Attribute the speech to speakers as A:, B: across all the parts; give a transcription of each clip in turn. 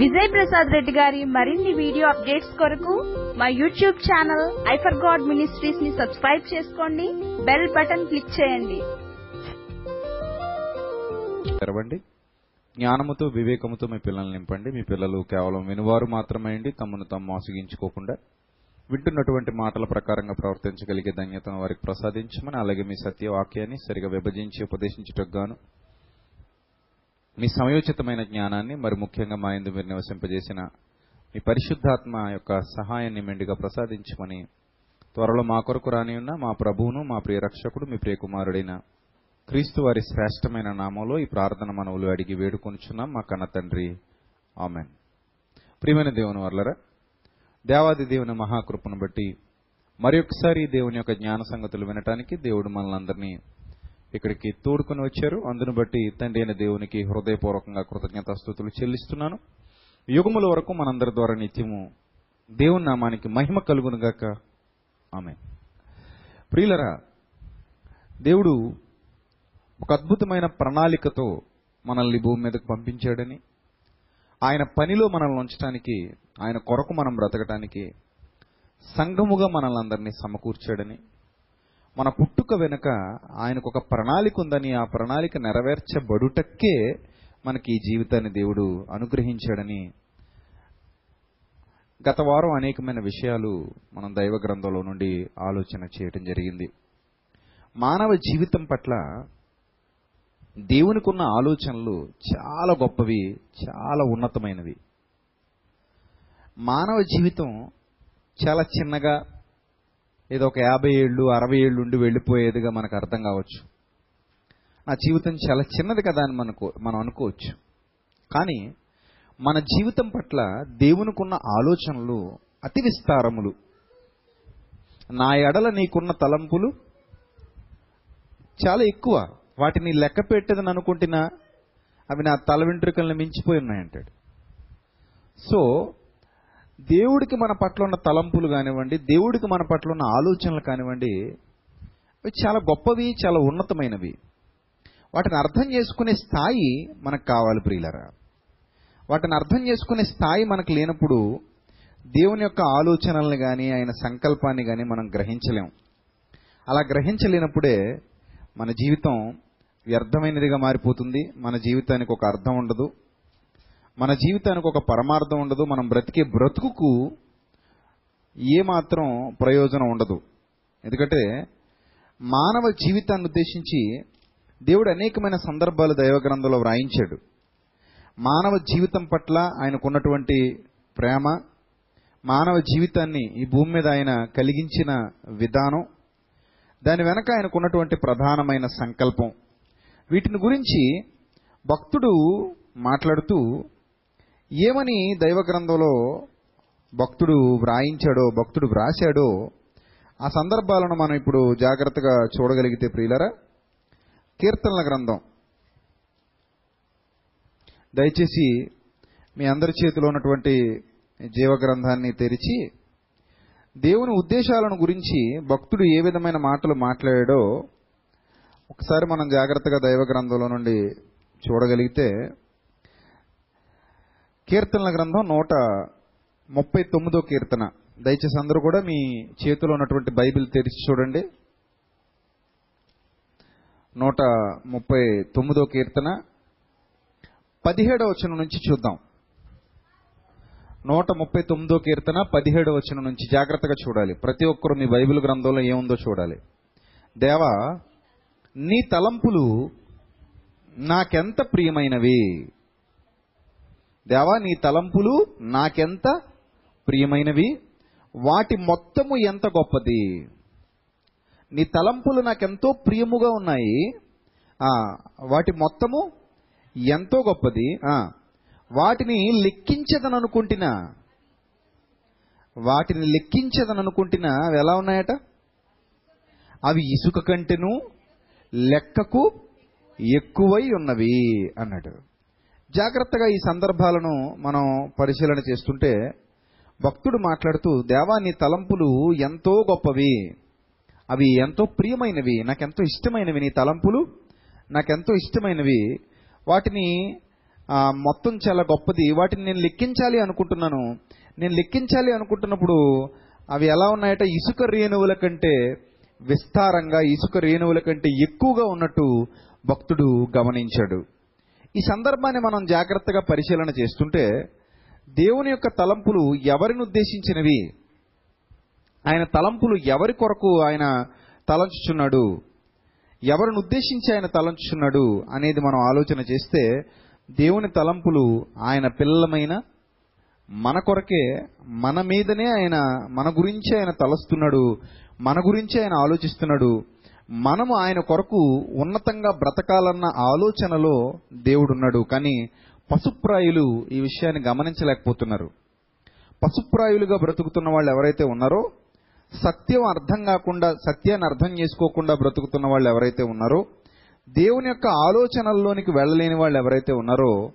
A: విజయ్ ప్రసాద్ రెడ్డి గారి మరిన్ని video updates కొరకు మా YouTube channel I for God మినిస్ట్రీస్ని subscribe చేసుకోండి. బెల్ బటన్ క్లిక్ చేయండి.
B: తెరవండి. జ్ఞానముతో వివేకముతో మీ పిల్లల్ని నింపండి. మీ పిల్లలు కేవలం వినువారు మాత్రమే అండి. తమను తాము మోసగించుకోకుండా వింటున్నటువంటి మాటల ప్రకారంగా ప్రవర్తించగలిగే ధన్యతను వారికి ప్రసాదించమని అలాగే మీ సత్యవాక్యాన్ని సరిగా విభజించి ఉపదేశించుటకు గాను మీ సమయోచితమైన జ్ఞానాన్ని మరి ముఖ్యంగా మా ఎందు మీరు నివసింపజేసిన మీ పరిశుద్ధాత్మ యొక్క సహాయాన్ని మెండుగా ప్రసాదించమని త్వరలో మా కొరకు రాని ఉన్న మా ప్రభువును మా ప్రియ రక్షకుడు మీ ప్రియకుమారుడైన క్రీస్తు వారి శ్రేష్టమైన నామంలో ఈ ప్రార్థన మనవులు అడిగి వేడుకొనుచున్నాం. మా కన్న తండ్రి. ఆమెన్. ప్రియమైన దేవుని వర్లరా దేవాది దేవుని మహాకృపను బట్టి మరొకసారి దేవుని యొక్క జ్ఞాన సంగతులు వినటానికి దేవుడు మనల్ని అందరినీ ఇక్కడికి తోడుకొని వచ్చారు. అందును బట్టి తండ్రి అయిన దేవునికి హృదయపూర్వకంగా కృతజ్ఞతాస్తుతులు చెల్లిస్తున్నాను. యుగముల వరకు మనందరి ద్వారా నిత్యము దేవుని నామానికి మహిమ కలుగునుగాక ఆమె ప్రియులరా దేవుడు ఒక అద్భుతమైన ప్రణాళికతో మనల్ని భూమి మీదకు పంపించాడని ఆయన పనిలో మనల్ని ఉంచడానికి ఆయన కొరకు మనం బ్రతకటానికి సంఘముగా మనల్ని అందరినీ సమకూర్చాడని మన పుట్టుక వెనుక ఆయనకు ఒక ప్రణాళిక ఉందని ఆ ప్రణాళిక నెరవేర్చబడుటక్కే మనకి ఈ జీవితాన్ని దేవుడు అనుగ్రహించాడని గత వారం అనేకమైన విషయాలు మనం దైవ గ్రంథంలో నుండి ఆలోచన చేయటం జరిగింది. మానవ జీవితం పట్ల దేవునికి ఉన్న ఆలోచనలు చాలా గొప్పవి చాలా ఉన్నతమైనవి. మానవ జీవితం చాలా చిన్నగా ఏదో ఒక యాభై ఏళ్ళు అరవై ఏళ్ళు ఉండి వెళ్ళిపోయేదిగా మనకు అర్థం కావచ్చు. నా జీవితం చాలా చిన్నది కదా అని మనకు మనం అనుకోవచ్చు. కానీ మన జీవితం పట్ల దేవునికున్న ఆలోచనలు అతి విస్తారములు. నా ఎడల నీకున్న తలంపులు చాలా ఎక్కువ. వాటిని లెక్క పెట్టదని అనుకుంటున్నా అవి నా తల వెంట్రుకలను మించిపోయి ఉన్నాయంటాడు. సో దేవుడికి మన పట్ల ఉన్న తలంపులు కానివ్వండి దేవుడికి మన పట్ల ఉన్న ఆలోచనలు కానివ్వండి అవి చాలా గొప్పవి చాలా ఉన్నతమైనవి. వాటిని అర్థం చేసుకునే స్థాయి మనకు కావాలి ప్రియులరా. వాటిని అర్థం చేసుకునే స్థాయి మనకు లేనప్పుడు దేవుని యొక్క ఆలోచనల్ని కానీ ఆయన సంకల్పాన్ని కానీ మనం గ్రహించలేం. అలా గ్రహించలేనప్పుడే మన జీవితం వ్యర్థమైనదిగా మారిపోతుంది. మన జీవితానికి ఒక అర్థం ఉండదు. మన జీవితానికి ఒక పరమార్థం ఉండదు మనం బ్రతికే బ్రతుకుకు ఏమాత్రం ప్రయోజనం ఉండదు. ఎందుకంటే మానవ జీవితాన్ని ఉద్దేశించి దేవుడు అనేకమైన సందర్భాలు దైవగ్రంథంలో వ్రాయించాడు. మానవ జీవితం పట్ల ఆయనకున్నటువంటి ప్రేమ మానవ జీవితాన్ని ఈ భూమి మీద ఆయన కలిగించిన విధానం దాని వెనక ఆయనకున్నటువంటి ప్రధానమైన సంకల్పం. వీటిని గురించి భక్తుడు మాట్లాడుతూ ఏమని దైవ గ్రంథంలో భక్తుడు వ్రాయించాడో భక్తుడు వ్రాశాడో ఆ సందర్భాలను మనం ఇప్పుడు జాగ్రత్తగా చూడగలిగితే ప్రియులరా కీర్తనల గ్రంథం. దయచేసి మీ అందరి చేతిలో ఉన్నటువంటి జీవ గ్రంథాన్ని తెరిచి దేవుని ఉద్దేశాలను గురించి భక్తుడు ఏ విధమైన మాటలు మాట్లాడాడో ఒకసారి మనం జాగ్రత్తగా దైవ గ్రంథంలో నుండి చూడగలిగితే కీర్తనల గ్రంథం నూట ముప్పై తొమ్మిదో కీర్తన. దయచేసి అందరూ కూడా మీ చేతిలో ఉన్నటువంటి బైబిల్ తెరిచి చూడండి. నూట ముప్పై తొమ్మిదో కీర్తన. పదిహేడవ వచనం నుంచి చూద్దాం. నూట ముప్పై తొమ్మిదో కీర్తన పదిహేడవ వచనం నుంచి జాగ్రత్తగా చూడాలి. ప్రతి ఒక్కరు మీ బైబిల్ గ్రంథంలో ఏముందో చూడాలి. దేవా నీ తలంపులు నాకెంత ప్రియమైనవి? దేవా నీ తలంపులు నాకెంత ప్రియమైనవి? వాటి మొత్తము ఎంత గొప్పది? నీ తలంపులు నాకెంతో ప్రియముగా ఉన్నాయి. వాటి మొత్తము ఎంతో గొప్పది. వాటిని లెక్కించదననుకుంటున్నా వాటిని లెక్కించదననుకుంటున్నా అవి ఎలా ఉన్నాయట? అవి ఇసుక కంటెను లెక్కకు ఎక్కువై ఉన్నవి అన్నాడు. జాగ్రత్తగా ఈ సందర్భాలను మనం పరిశీలన చేస్తుంటే భక్తుడు మాట్లాడుతూ దేవా నీ తలంపులు ఎంతో గొప్పవి. అవి ఎంతో ప్రియమైనవి. నాకెంతో ఇష్టమైనవి నీ తలంపులు. నాకెంతో ఇష్టమైనవి. వాటిని మొత్తం చాలా గొప్పది. వాటిని నేను లెక్కించాలి అనుకుంటున్నాను. నేను లెక్కించాలి అనుకుంటున్నప్పుడు అవి ఎలా ఉన్నాయట? ఇసుక రేణువుల కంటే విస్తారంగా ఇసుక రేణువుల కంటే ఎక్కువగా ఉన్నట్టు భక్తుడు గమనించాడు. ఈ సందర్భాన్ని మనం జాగ్రత్తగా పరిశీలన చేస్తుంటే దేవుని యొక్క తలంపులు ఎవరిని ఉద్దేశించినవి? ఆయన తలంపులు ఎవరి కొరకు ఆయన తలంచుచున్నాడు? ఎవరిని ఉద్దేశించి ఆయన తలంచుచున్నాడు అనేది మనం ఆలోచన చేస్తే దేవుని తలంపులు ఆయన పిల్లలమైన మన కొరకే మన మీదనే ఆయన మన గురించి ఆయన తలస్తున్నాడు మన గురించి ఆయన ఆలోచిస్తున్నాడు మనము ఆయన కొరకు ఉన్నతంగా బ్రతకాలన్న ఆలోచనలో దేవుడున్నాడు. కానీ పశుప్రాయులు ఈ విషయాన్ని గమనించలేకపోతున్నారు. పశుప్రాయులుగా బ్రతుకుతున్న వాళ్ళు ఎవరైతే ఉన్నారో సత్యం అర్థం కాకుండా సత్యాన్ని అర్థం చేసుకోకుండా బ్రతుకుతున్న వాళ్ళు ఎవరైతే ఉన్నారో దేవుని యొక్క ఆలోచనల్లోనికి వెళ్ళలేని వాళ్ళు ఎవరైతే ఉన్నారో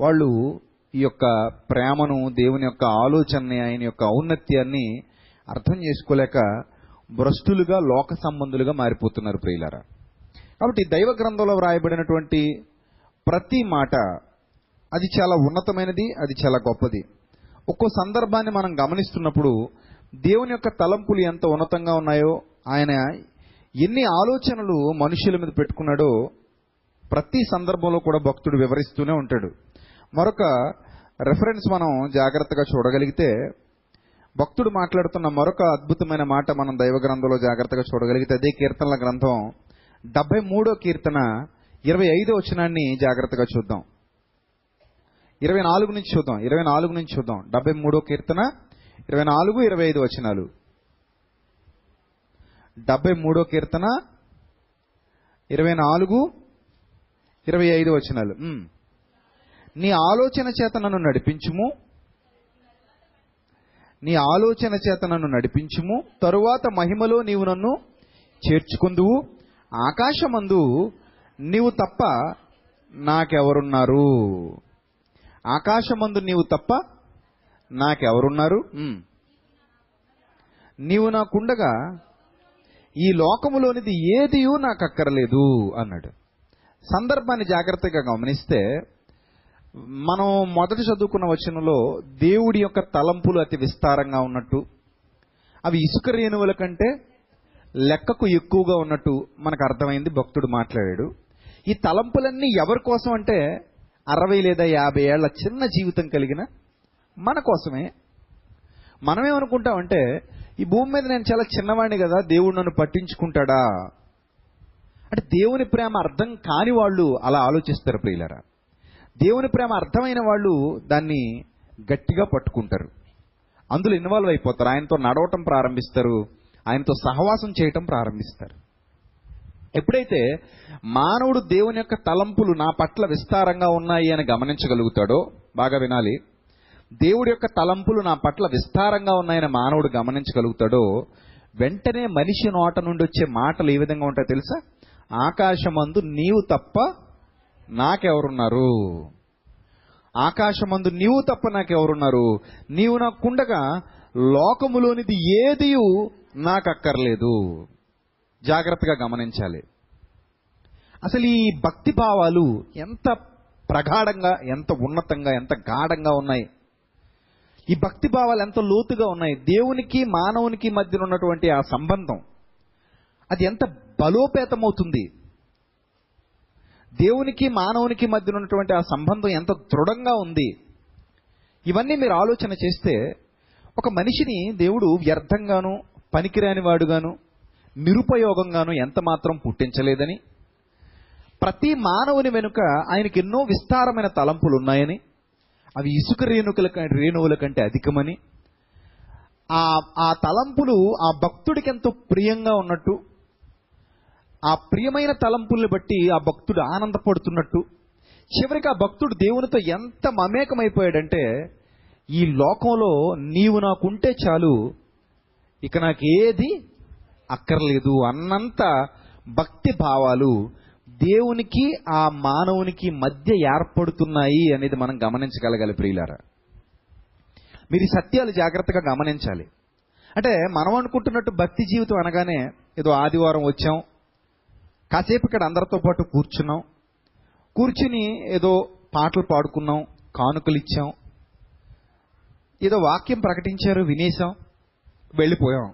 B: వాళ్ళు ఈ యొక్క ప్రేమను దేవుని యొక్క ఆలోచనని ఆయన యొక్క ఔన్నత్యాన్ని అర్థం చేసుకోలేక భ్రష్టులుగా లోక సంబంధులుగా మారిపోతున్నారు ప్రియులారా. కాబట్టి దైవ గ్రంథంలో వ్రాయబడినటువంటి ప్రతి మాట అది చాలా ఉన్నతమైనది అది చాలా గొప్పది. ఒక్కో సందర్భాన్ని మనం గమనిస్తున్నప్పుడు దేవుని యొక్క తలంపులు ఎంత ఉన్నతంగా ఉన్నాయో ఆయన ఎన్ని ఆలోచనలు మనుషుల మీద పెట్టుకున్నాడో ప్రతి సందర్భంలో కూడా భక్తుడు వివరిస్తూనే ఉంటాడు. మరొక రెఫరెన్స్ మనం జాగ్రత్తగా చూడగలిగితే భక్తుడు మాట్లాడుతున్న మరొక అద్భుతమైన మాట మనం దైవ గ్రంథంలో జాగ్రత్తగా చూడగలిగితే అదే కీర్తనల గ్రంథం డెబ్బై మూడో కీర్తన ఇరవై ఐదో వచనాన్ని జాగ్రత్తగా చూద్దాం. ఇరవై నాలుగు నుంచి చూద్దాం. ఇరవై నాలుగు నుంచి చూద్దాం. డెబ్బై మూడో కీర్తన ఇరవై నాలుగు ఇరవై ఐదు వచనాలు. డెబ్బై మూడో కీర్తన ఇరవై నాలుగు ఇరవై ఐదు వచనాలు. నీ ఆలోచన చేత నన్ను నడిపించుము. నీ ఆలోచన చేత నన్ను నడిపించుము. తరువాత మహిమలో నీవు నన్ను చేర్చుకుందువు. ఆకాశమందు నీవు తప్ప నాకెవరున్నారు? ఆకాశమందు నీవు తప్ప నాకెవరున్నారు? నీవు నాకుండగా ఈ లోకములోనిది ఏదియూ నాకు అక్కర్లేదు అన్నాడు. సందర్భాన్ని జాగ్రత్తగా గమనిస్తే మనం మొదట చదువుకున్న వచనంలో దేవుడి యొక్క తలంపులు అతి విస్తారంగా ఉన్నట్టు అవి ఇసుక రేణువుల కంటే లెక్కకు ఎక్కువగా ఉన్నట్టు మనకు అర్థమైంది భక్తుడు మాట్లాడాడు. ఈ తలంపులన్నీ ఎవరి కోసం అంటే అరవై లేదా యాభై ఏళ్ళ చిన్న జీవితం కలిగిన మన కోసమే. మనమేమనుకుంటామంటే ఈ భూమి మీద నేను చాలా చిన్నవాడిని కదా దేవుడు నన్ను పట్టించుకుంటాడా? అంటే దేవుని ప్రేమ అర్థం కాని వాళ్ళు అలా ఆలోచిస్తారు ప్రియులరా. దేవుని ప్రేమ అర్థమైన వాళ్ళు దాన్ని గట్టిగా పట్టుకుంటారు. అందులో ఇన్వాల్వ్ అయిపోతారు. ఆయనతో నడవటం ప్రారంభిస్తారు. ఆయనతో సహవాసం చేయటం ప్రారంభిస్తారు. ఎప్పుడైతే మానవుడు దేవుని యొక్క తలంపులు నా పట్ల విస్తారంగా ఉన్నాయి అని గమనించగలుగుతాడో బాగా వినాలి. దేవుడి యొక్క తలంపులు నా పట్ల విస్తారంగా ఉన్నాయని మానవుడు గమనించగలుగుతాడో వెంటనే మనిషి నోట నుండి వచ్చే మాటలు ఏ విధంగా ఉంటాయో తెలుసా? ఆకాశమందు నీవు తప్ప నాకెవరున్నారు? ఆకాశమందు నీవు తప్ప నాకెవరున్నారు? నీవు నాకుండగా లోకములోనిది ఏది నాకు అక్కర్లేదు జాగ్రత్తగా గమనించాలి. అసలు ఈ భక్తి భావాలు ఎంత ప్రగాఢంగా ఎంత ఉన్నతంగా ఎంత గాఢంగా ఉన్నాయి? ఈ భక్తి భావాలు ఎంత లోతుగా ఉన్నాయి? దేవునికి మానవునికి మధ్యన ఉన్నటువంటి ఆ సంబంధం అది ఎంత బలోపేతమవుతుంది? దేవునికి మానవునికి మధ్య ఉన్నటువంటి ఆ సంబంధం ఎంత దృఢంగా ఉంది? ఇవన్నీ మీరు ఆలోచన చేస్తే ఒక మనిషిని దేవుడు వ్యర్థంగాను పనికిరాని వాడుగాను నిరుపయోగంగాను ఎంత మాత్రం పుట్టించలేదని ప్రతి మానవుని వెనుక ఆయనకి ఎన్నో విస్తారమైన తలంపులు ఉన్నాయని అవి ఇసుక రేణుకల రేణువుల కంటే అధికమని ఆ ఆ తలంపులు ఆ భక్తుడికి ఎంతో ప్రియంగా ఉన్నట్టు ఆ ప్రియమైన తలంపుల్ని బట్టి ఆ భక్తుడు ఆనందపడుతున్నట్టు. చివరికి ఆ భక్తుడు దేవునితో ఎంత మమేకమైపోయాడంటే ఈ లోకంలో నీవు నాకుంటే చాలు ఇక నాకు ఏది అక్కర్లేదు అన్నంత భక్తి భావాలు దేవునికి ఆ మానవునికి మధ్య ఏర్పడుతున్నాయి అనేది మనం గమనించగలగాలి ప్రియులారా. మీరు సత్యాలు జాగ్రత్తగా గమనించాలి. అంటే మనం అనుకుంటున్నట్టు భక్తి జీవితం అనగానే ఏదో ఆదివారం వచ్చాం కాసేపు ఇక్కడ అందరితో పాటు కూర్చున్నాం. కూర్చుని ఏదో పాటలు పాడుకున్నాం కానుకలు ఇచ్చాం. ఏదో వాక్యం ప్రకటించారు వినేశాం వెళ్ళిపోయాం.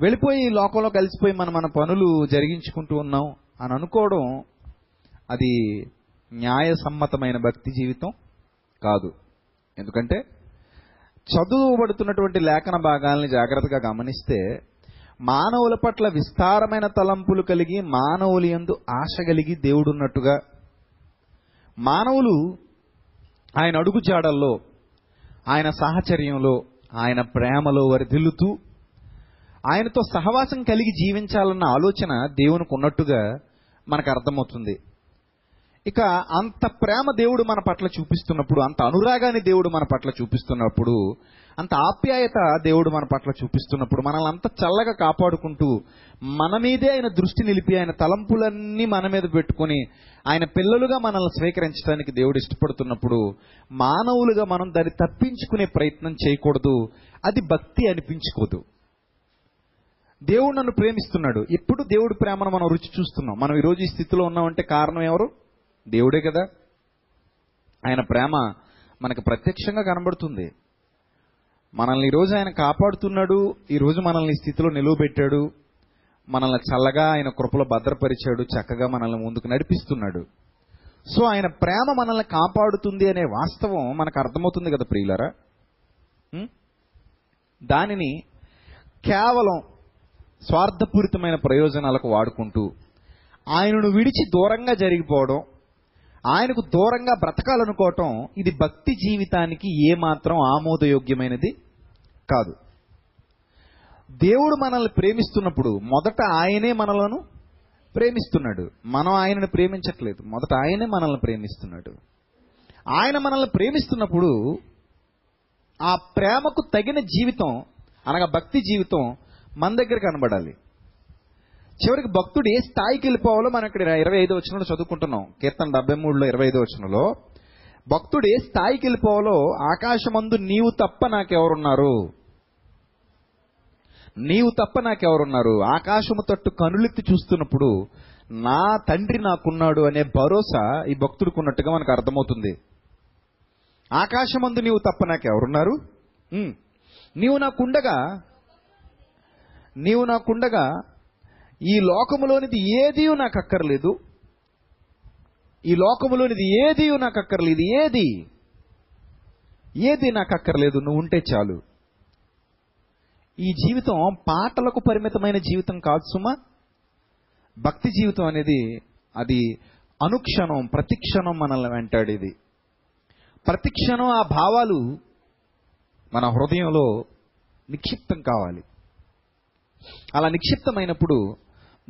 B: వెళ్ళిపోయి లోకంలో కలిసిపోయి మనం మన పనులు జరిగించుకుంటూ ఉన్నాం అని అనుకోవడం అది న్యాయసమ్మతమైన భక్తి జీవితం కాదు. ఎందుకంటే చదువుబడుతున్నటువంటి లేఖన భాగాల్ని జాగ్రత్తగా గమనిస్తే మానవుల పట్ల విస్తారమైన తలంపులు కలిగి మానవులు ఎందు ఆశ కలిగి దేవుడున్నట్టుగా మానవులు ఆయన అడుగుజాడల్లో ఆయన సాహచర్యంలో ఆయన ప్రేమలో వరిదిల్లుతూ ఆయనతో సహవాసం కలిగి జీవించాలన్న ఆలోచన దేవునికి ఉన్నట్టుగా మనకు అర్థమవుతుంది ఇక అంత ప్రేమ దేవుడు మన పట్ల చూపిస్తున్నప్పుడు అంత అనురాగాన్ని దేవుడు మన పట్ల చూపిస్తున్నప్పుడు అంత ఆప్యాయత దేవుడు మన పట్ల చూపిస్తున్నప్పుడు మనల్ని అంత చల్లగా కాపాడుకుంటూ మన మీదే ఆయన దృష్టి నిలిపి ఆయన తలంపులన్నీ మన మీద పెట్టుకొని ఆయన పిల్లలుగా మనల్ని స్వీకరించడానికి దేవుడు ఇష్టపడుతున్నప్పుడు మానవులుగా మనం దాన్ని తప్పించుకునే ప్రయత్నం చేయకూడదు. అది భక్తి అనిపించుకోదు. దేవుడు నన్ను ప్రేమిస్తున్నాడు. ఎప్పుడు దేవుడి ప్రేమను మనం రుచి చూస్తున్నాం. మనం ఈరోజు ఈ స్థితిలో ఉన్నామంటే కారణం ఎవరు? దేవుడే కదా. ఆయన ప్రేమ మనకు ప్రత్యక్షంగా కనబడుతుంది. మనల్ని ఈరోజు ఆయన కాపాడుతున్నాడు ఈరోజు మనల్ని స్థితిలో నిలువబెట్టాడు మనల్ని చల్లగా ఆయన కృపలో భద్రపరిచాడు చక్కగా మనల్ని ముందుకు నడిపిస్తున్నాడు. సో ఆయన ప్రేమ మనల్ని కాపాడుతుంది అనే వాస్తవం మనకు అర్థమవుతుంది కదా ప్రియులరా? దానిని కేవలం స్వార్థపూరితమైన ప్రయోజనాలకు వాడుకుంటూ ఆయనను విడిచి దూరంగా జరిగిపోవడం ఆయనకు దూరంగా బ్రతకాలనుకోవటం ఇది భక్తి జీవితానికి ఏమాత్రం ఆమోదయోగ్యమైనది కాదు. దేవుడు మనల్ని ప్రేమిస్తున్నప్పుడు మొదట ఆయనే మనలను ప్రేమిస్తున్నాడు. మనం ఆయనను ప్రేమించట్లేదు. మొదట ఆయనే మనల్ని ప్రేమిస్తున్నాడు. ఆయన మనల్ని ప్రేమిస్తున్నప్పుడు ఆ ప్రేమకు తగిన జీవితం అనగా భక్తి జీవితం మన దగ్గర కనబడాలి. చివరికి భక్తుడు ఏ స్థాయికి వెళ్ళిపోవాలో మనం ఇక్కడ ఇరవై ఐదో వచనంలో చదువుకుంటున్నాం. కీర్తన డెబ్బై మూడులో ఇరవై ఐదో వచనంలో. భక్తుడు ఏ స్థాయికి వెళ్ళిపోవాలో ఆకాశమందు నీవు తప్ప నాకెవరున్నారు? నీవు తప్ప నాకెవరున్నారు? ఆకాశము తట్టు కనులెత్తి చూస్తున్నప్పుడు నా తండ్రి నాకున్నాడు అనే భరోసా ఈ భక్తుడికి ఉన్నట్టుగా మనకు అర్థమవుతుంది. ఆకాశమందు నీవు తప్ప నాకెవరున్నారు? నీవు నాకుండగా నీవు నాకుండగా ఈ లోకములోనిది ఏదీ నాకు అక్కర్లేదు ఈ లోకములోనిది ఏది నాకు అక్కర్లేదు ఏది? ఏది నాకు అక్కర్లేదు నువ్వు ఉంటే చాలు. ఈ జీవితం పాటలకు పరిమితమైన జీవితం కాదు సుమా. భక్తి జీవితం అనేది అది అనుక్షణం ప్రతిక్షణం మనల్ని వెంటాడేది. ప్రతిక్షణం ఆ భావాలు మన హృదయంలో నిక్షిప్తం కావాలి. అలా నిక్షిప్తమైనప్పుడు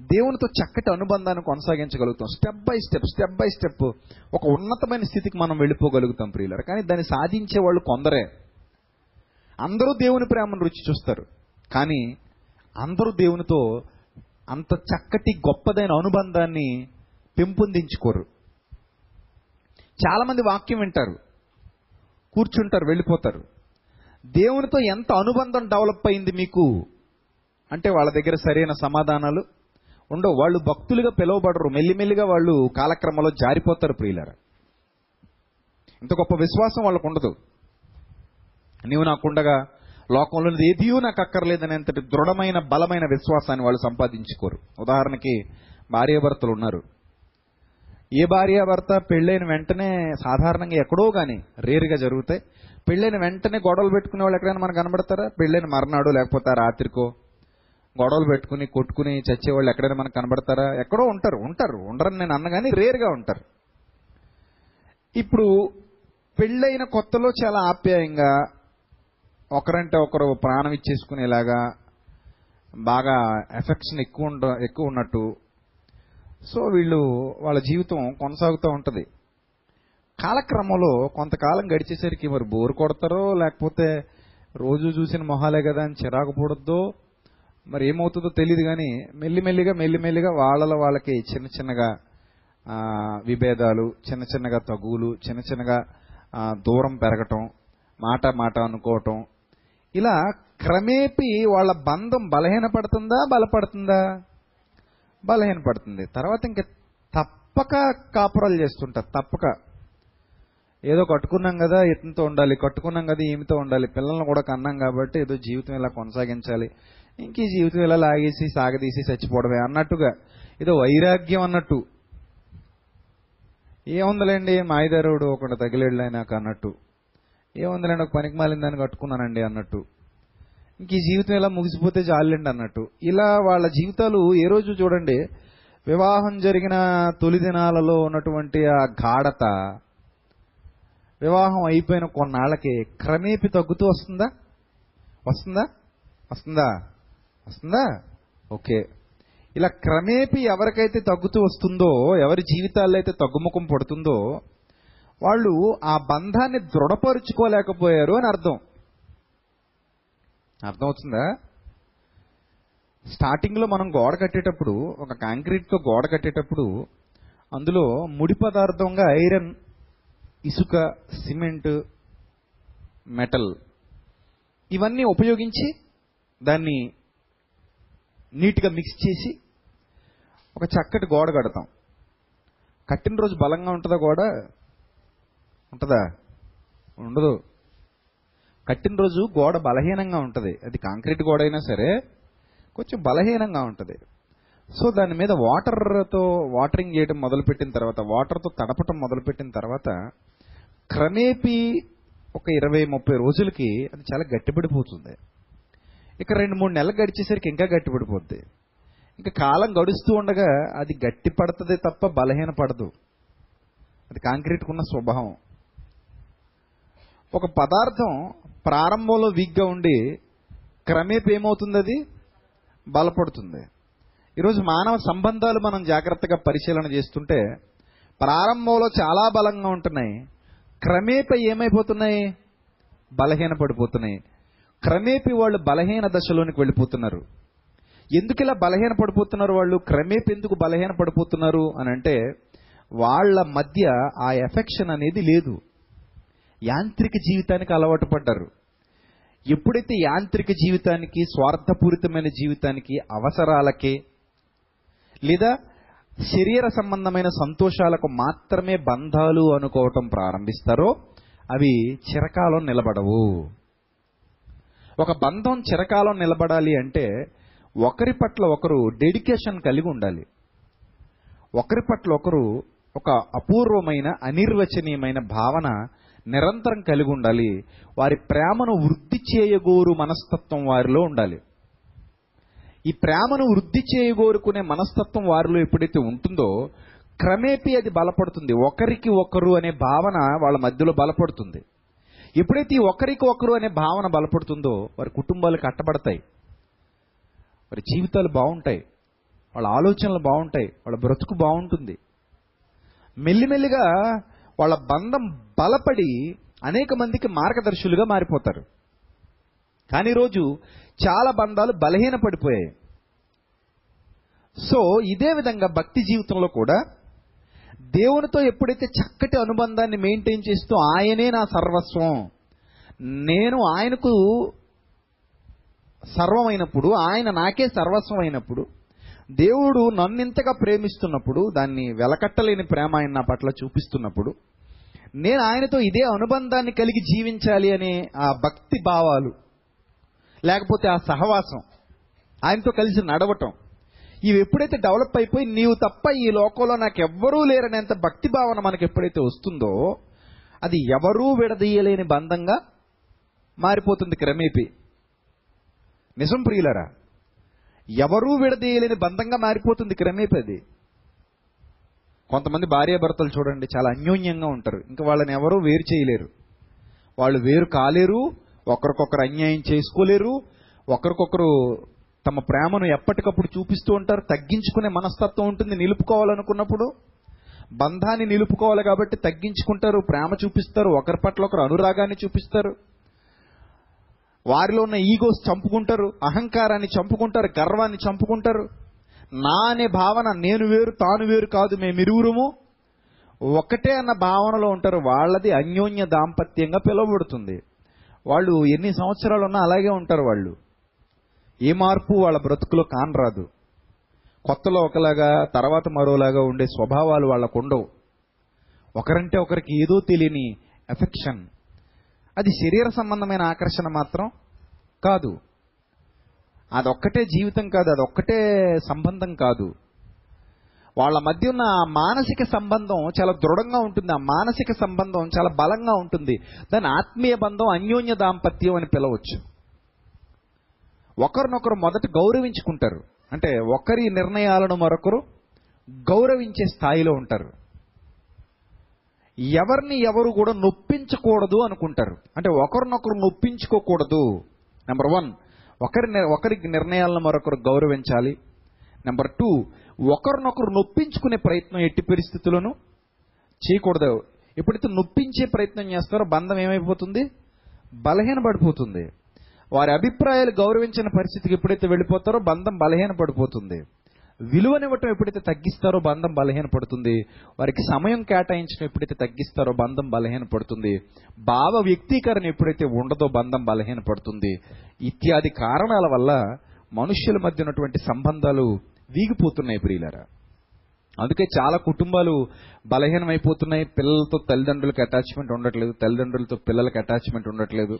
B: దేవునితో చక్కటి అనుబంధాన్ని కొనసాగించగలుగుతాం. Step by step step by step ఒక ఉన్నతమైన స్థితికి మనం వెళ్ళిపోగలుగుతాం ప్రియులరు. కానీ దాన్ని సాధించే వాళ్ళు కొందరే. అందరూ దేవుని ప్రేమను రుచి చూస్తారు. కానీ అందరూ దేవునితో అంత చక్కటి గొప్పదైన అనుబంధాన్ని పెంపొందించుకోరు. చాలామంది వాక్యం వింటారు కూర్చుంటారు వెళ్ళిపోతారు. దేవునితో ఎంత అనుబంధం డెవలప్ అయింది మీకు? అంటే వాళ్ళ దగ్గర సరైన సమాధానాలు ఉండవు. వాళ్ళు భక్తులుగా పిలువబడరు. మెల్లిమెల్లిగా వాళ్ళు కాలక్రమంలో జారిపోతారు ప్రియులారా. ఇంత గొప్ప విశ్వాసం వాళ్ళకు ఉండదు. నీవు నాకుండగా లోకంలోనిది ఏదియూ నాకు అక్కర్లేదనేంతటి దృఢమైన బలమైన విశ్వాసాన్ని వాళ్ళు సంపాదించుకోరు. ఉదాహరణకి భార్యాభర్తలు ఉన్నారు. ఏ భార్యాభర్త పెళ్ళైన వెంటనే సాధారణంగా ఎక్కడో కానీ రేరుగా జరుగుతాయి. పెళ్ళైన వెంటనే గొడవలు పెట్టుకునే వాళ్ళు ఎక్కడైనా మనకు కనబడతారా? పెళ్ళైన మర్నాడు లేకపోతే రాత్రికో గొడవలు పెట్టుకుని కొట్టుకుని చచ్చేవాళ్ళు ఎక్కడైనా మనకు కనబడతారా? ఎక్కడో ఉంటారు ఉంటారు. ఉండరని నేను అన్నగాని రేరుగా ఉంటారు. ఇప్పుడు పెళ్ళైన కొత్తలో చాలా ఆప్యాయంగా ఒకరంటే ఒకరు ప్రాణం ఇచ్చేసుకునేలాగా బాగా ఎఫెక్షన్ ఎక్కువ ఉండ ఎక్కువ ఉన్నట్టు. సో వీళ్ళు వాళ్ళ జీవితం కొనసాగుతూ ఉంటుంది. కాలక్రమంలో కొంతకాలం గడిచేసరికి మరి బోరు కొడతారో లేకపోతే రోజు చూసిన మొహాలే కదా అని చిరాకు పడద్దో మరి ఏమవుతుందో తెలియదు కానీ మెల్లిమెల్లిగా మెల్లిమెల్లిగా వాళ్ళలో వాళ్ళకి చిన్న చిన్నగా విభేదాలు చిన్న చిన్నగా తగులు చిన్న చిన్నగా దూరం పెరగటం మాట మాట అనుకోవటం ఇలా క్రమేపీ వాళ్ళ బంధం బలహీనపడుతుందా బలపడుతుందా? బలహీనపడుతుంది. తర్వాత ఇంక తప్పక కాపురాలు చేస్తుంటారు తప్పక. ఏదో కట్టుకున్నాం కదా ఇతనితో ఉండాలి కట్టుకున్నాం కదా ఈమెతో ఉండాలి పిల్లల్ని కూడా కన్నాం కాబట్టి ఏదో జీవితం ఇలా కొనసాగించాలి. ఇంక ఈ జీవితం ఇలా లాగేసి సాగదీసి చచ్చిపోవడమే అన్నట్టుగా. ఏదో వైరాగ్యం అన్నట్టు. ఏముందిలేండి మాయదారుడు ఒకటి తగిలేళ్ళు నాకు అన్నట్టు. ఏముందిలేండి ఒక పనికి మాలిన దాన్ని కట్టుకున్నానండి అన్నట్టు. ఇంక ఈ జీవితం ఇలా ముగిసిపోతే చాలండి అన్నట్టు. ఇలా వాళ్ళ జీవితాలు ఏ రోజు చూడండి వివాహం జరిగిన తొలి దినాలలో ఉన్నటువంటి ఆ గాఢత వివాహం అయిపోయిన కొన్నాళ్ళకి క్రమేపి తగ్గుతూ వస్తుందా? వస్తుందా? వస్తుందా? వస్తుందా? ఓకే. ఇలా క్రమేపీ ఎవరికైతే తగ్గుతూ వస్తుందో ఎవరి జీవితాల్లో అయితే తగ్గుముఖం పడుతుందో వాళ్ళు ఆ బంధాన్ని దృఢపరుచుకోలేకపోయారు అని అర్థం. అర్థమవుతుందా? స్టార్టింగ్లో మనం గోడ కట్టేటప్పుడు ఒక కాంక్రీట్తో గోడ కట్టేటప్పుడు అందులో ముడి పదార్థంగా ఐరన్ ఇసుక సిమెంట్ మెటల్ ఇవన్నీ ఉపయోగించి దాన్ని నీట్గా మిక్స్ చేసి ఒక చక్కటి గోడ కడతాం. కట్టిన రోజు బలంగా ఉంటుందా గోడ? ఉంటుందా? ఉండదు. కట్టిన రోజు గోడ బలహీనంగా ఉంటుంది. అది కాంక్రీట్ గోడ అయినా సరే కొంచెం బలహీనంగా ఉంటుంది. సో దాని మీద వాటర్తో వాటరింగ్ చేయడం మొదలుపెట్టిన తర్వాత వాటర్తో తడపటం మొదలుపెట్టిన తర్వాత క్రమేపీ ఒక ఇరవై ముప్పై రోజులకి అది చాలా గట్టిపడిపోతుంది. ఇక రెండు మూడు నెలలు గడిచేసరికి ఇంకా గట్టిపడిపోద్ది. ఇంకా కాలం గడుస్తూ ఉండగా అది గట్టి పడుతుంది తప్ప బలహీన పడదు అది కాంక్రీట్కున్న స్వభావం. ఒక పదార్థం ప్రారంభంలో వీక్గా ఉండి క్రమేపీ ఏమవుతుంది అది బలపడుతుంది. ఈరోజు మానవ సంబంధాలు మనం జాగ్రత్తగా పరిశీలన చేస్తుంటే ప్రారంభంలో చాలా బలంగా ఉంటున్నాయి. క్రమేపీ ఏమైపోతున్నాయి? బలహీన పడిపోతున్నాయి క్రమేపీ వాళ్ళు బలహీన దశలోనికి వెళ్ళిపోతున్నారు. ఎందుకు ఇలా బలహీన పడిపోతున్నారు వాళ్ళు? క్రమేపీ ఎందుకు బలహీన పడిపోతున్నారు అని అంటే వాళ్ళ మధ్య ఆ ఎఫెక్షన్ అనేది లేదు. యాంత్రిక జీవితానికి అలవాటు పడ్డారు. ఎప్పుడైతే యాంత్రిక జీవితానికి స్వార్థపూరితమైన జీవితానికి అవసరాలకే లేదా శరీర సంబంధమైన సంతోషాలకు మాత్రమే బంధాలు అనుకోవటం ప్రారంభిస్తారో అవి చిరకాలం నిలబడవు. ఒక బంధం చిరకాలం నిలబడాలి అంటే ఒకరి పట్ల ఒకరు డెడికేషన్ కలిగి ఉండాలి. ఒకరి పట్ల ఒకరు ఒక అపూర్వమైన అనిర్వచనీయమైన భావన నిరంతరం కలిగి ఉండాలి. వారి ప్రేమను వృద్ధి చేయగోరు మనస్తత్వం వారిలో ఉండాలి. ఈ ప్రేమను వృద్ధి చేయగోరుకునే మనస్తత్వం వారిలో ఎప్పుడైతే ఉంటుందో క్రమేపీ అది బలపడుతుంది. ఒకరికి ఒకరు అనే భావన వాళ్ళ మధ్యలో బలపడుతుంది. ఎప్పుడైతే ఈ ఒకరికి ఒకరు అనే భావన బలపడుతుందో వారి కుటుంబాలు కట్టబడతాయి వారి జీవితాలు బాగుంటాయి. వాళ్ళ ఆలోచనలు బాగుంటాయి. వాళ్ళ బ్రతుకు బాగుంటుంది. మెల్లిమెల్లిగా వాళ్ళ బంధం బలపడి అనేక మందికి మార్గదర్శులుగా మారిపోతారు. కానీ రోజు చాలా బంధాలు బలహీన పడిపోయాయి సో ఇదే విధంగా భక్తి జీవితంలో కూడా దేవునితో ఎప్పుడైతే చక్కటి అనుబంధాన్ని మెయింటైన్ చేస్తూ ఆయనే నా సర్వస్వం నేను ఆయనకు సర్వమైనప్పుడు ఆయన నాకే సర్వస్వం అయినప్పుడు దేవుడు నన్నింతగా ప్రేమిస్తున్నప్పుడు దాన్ని వెలకట్టలేని ప్రేమ ఆయన నా పట్ల చూపిస్తున్నప్పుడు నేను ఆయనతో ఇదే అనుబంధాన్ని కలిగి జీవించాలి అనే ఆ భక్తి భావాలు లేకపోతే ఆ సహవాసం ఆయనతో కలిసి నడవటం ఇవి ఎప్పుడైతే డెవలప్ అయిపోయి నీవు తప్ప ఈ లోకంలో నాకు ఎవ్వరూ లేరనేంత భక్తి భావన మనకు ఎప్పుడైతే వస్తుందో అది ఎవరూ విడదీయలేని బంధంగా మారిపోతుంది క్రమేపీ. నిజం ప్రియులరా ఎవరూ విడదీయలేని బంధంగా మారిపోతుంది క్రమేపది. అది కొంతమంది భార్యాభర్తలు చూడండి చాలా అన్యోన్యంగా ఉంటారు. ఇంకా వాళ్ళని ఎవరూ వేరు చేయలేరు. వాళ్ళు వేరు కాలేరు ఒకరికొకరు అన్యాయం చేసుకోలేరు ఒకరికొకరు తమ ప్రేమను ఎప్పటికప్పుడు చూపిస్తూ ఉంటారు తగ్గించుకునే మనస్తత్వం ఉంటుంది నిలుపుకోవాలనుకున్నప్పుడు. బంధాన్ని నిలుపుకోవాలి కాబట్టి తగ్గించుకుంటారు ప్రేమ చూపిస్తారు ఒకరి పట్ల ఒకరు అనురాగాన్ని చూపిస్తారు. వారిలో ఉన్న ఈగోస్ చంపుకుంటారు అహంకారాన్ని చంపుకుంటారు గర్వాన్ని చంపుకుంటారు. నా అనే భావన నేను వేరు తాను వేరు కాదు మేమిరువురుము. ఒకటే అన్న భావనలో ఉంటారు వాళ్ళది అన్యోన్య దాంపత్యంగా పిలువబడుతుంది. వాళ్ళు ఎన్ని సంవత్సరాలు ఉన్నా అలాగే ఉంటారు వాళ్ళు. ఏ మార్పు వాళ్ళ బ్రతుకులో కానరాదు. కొత్తలో ఒకలాగా తర్వాత మరోలాగా ఉండే స్వభావాలు వాళ్ళకు ఉండవు ఒకరంటే ఒకరికి ఏదో తెలియని ఎఫెక్షన్ అది శరీర సంబంధమైన ఆకర్షణ మాత్రం కాదు. అదొక్కటే జీవితం కాదు అదొక్కటే సంబంధం కాదు. వాళ్ళ మధ్య ఉన్న ఆ మానసిక సంబంధం చాలా దృఢంగా ఉంటుంది ఆ మానసిక సంబంధం చాలా బలంగా ఉంటుంది. దాని ఆత్మీయ బంధం అన్యోన్య దాంపత్యం అని పిలవచ్చు. ఒకరినొకరు మొదట గౌరవించుకుంటారు. అంటే ఒకరి నిర్ణయాలను మరొకరు గౌరవించే స్థాయిలో ఉంటారు. ఎవరిని ఎవరు కూడా నొప్పించకూడదు అనుకుంటారు. అంటే ఒకరినొకరు నొప్పించుకోకూడదు. నెంబర్ వన్ ఒకరి ఒకరికి ఒకరి నిర్ణయాలను మరొకరు గౌరవించాలి. నెంబర్ టూ ఒకరినొకరు నొప్పించుకునే ప్రయత్నం ఎట్టి పరిస్థితుల్లోనూ చేయకూడదు. ఎప్పుడైతే నొప్పించే ప్రయత్నం చేస్తారో బంధం ఏమైపోతుంది? బలహీనపడిపోతుంది వారి అభిప్రాయాలు గౌరవించిన పరిస్థితికి ఎప్పుడైతే వెళ్ళిపోతారో బంధం బలహీనపడిపోతుంది విలువనివ్వటం ఎప్పుడైతే తగ్గిస్తారో బంధం బలహీనపడుతుంది వారికి సమయం కేటాయించడం ఎప్పుడైతే తగ్గిస్తారో బంధం బలహీనపడుతుంది భావ వ్యక్తీకరణ ఎప్పుడైతే ఉండదో బంధం బలహీనపడుతుంది ఇత్యాది కారణాల వల్ల మనుష్యుల మధ్య ఉన్నటువంటి సంబంధాలు వీగిపోతున్నాయి ప్రియులరా. అందుకే చాలా కుటుంబాలు బలహీనమైపోతున్నాయి. పిల్లలతో తల్లిదండ్రులకు అటాచ్మెంట్ ఉండట్లేదు. తల్లిదండ్రులతో పిల్లలకు అటాచ్మెంట్ ఉండట్లేదు.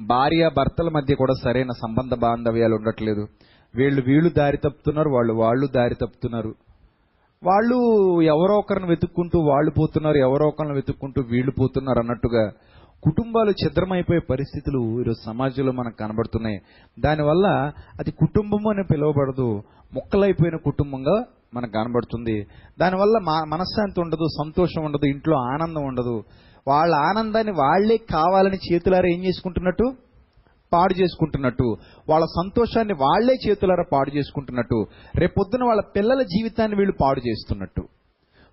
B: భార్య భర్తల మధ్య కూడా సరైన సంబంధ బాంధవ్యాలు ఉండట్లేదు. వీళ్ళు వీళ్ళు దారి తప్పుతున్నారు వాళ్ళు వాళ్ళు దారి తప్పుతున్నారు. వాళ్ళు ఎవరో ఒకరిని వెతుక్కుంటూ వాళ్ళు పోతున్నారు ఎవరో ఒకరిని వెతుక్కుంటూ వీళ్ళు పోతున్నారు అన్నట్టుగా కుటుంబాలు ఛిద్రమైపోయే పరిస్థితులు ఈరోజు సమాజంలో మనకు కనబడుతున్నాయి. దానివల్ల అది కుటుంబం అని పిలువబడదు ముక్కలైపోయిన కుటుంబంగా మనకు కనబడుతుంది. దానివల్ల మా మనశ్శాంతి ఉండదు సంతోషం ఉండదు ఇంట్లో ఆనందం ఉండదు. వాళ్ళ ఆనందాన్ని వాళ్ళే కావాలని చేతులారా ఏం చేసుకుంటున్నట్టు? పాడు చేసుకుంటున్నట్టు వాళ్ళ సంతోషాన్ని వాళ్ళే చేతులారా పాడు చేసుకుంటున్నట్టు రేపొద్దున వాళ్ళ పిల్లల జీవితాన్ని వీళ్ళు పాడు చేస్తున్నట్టు.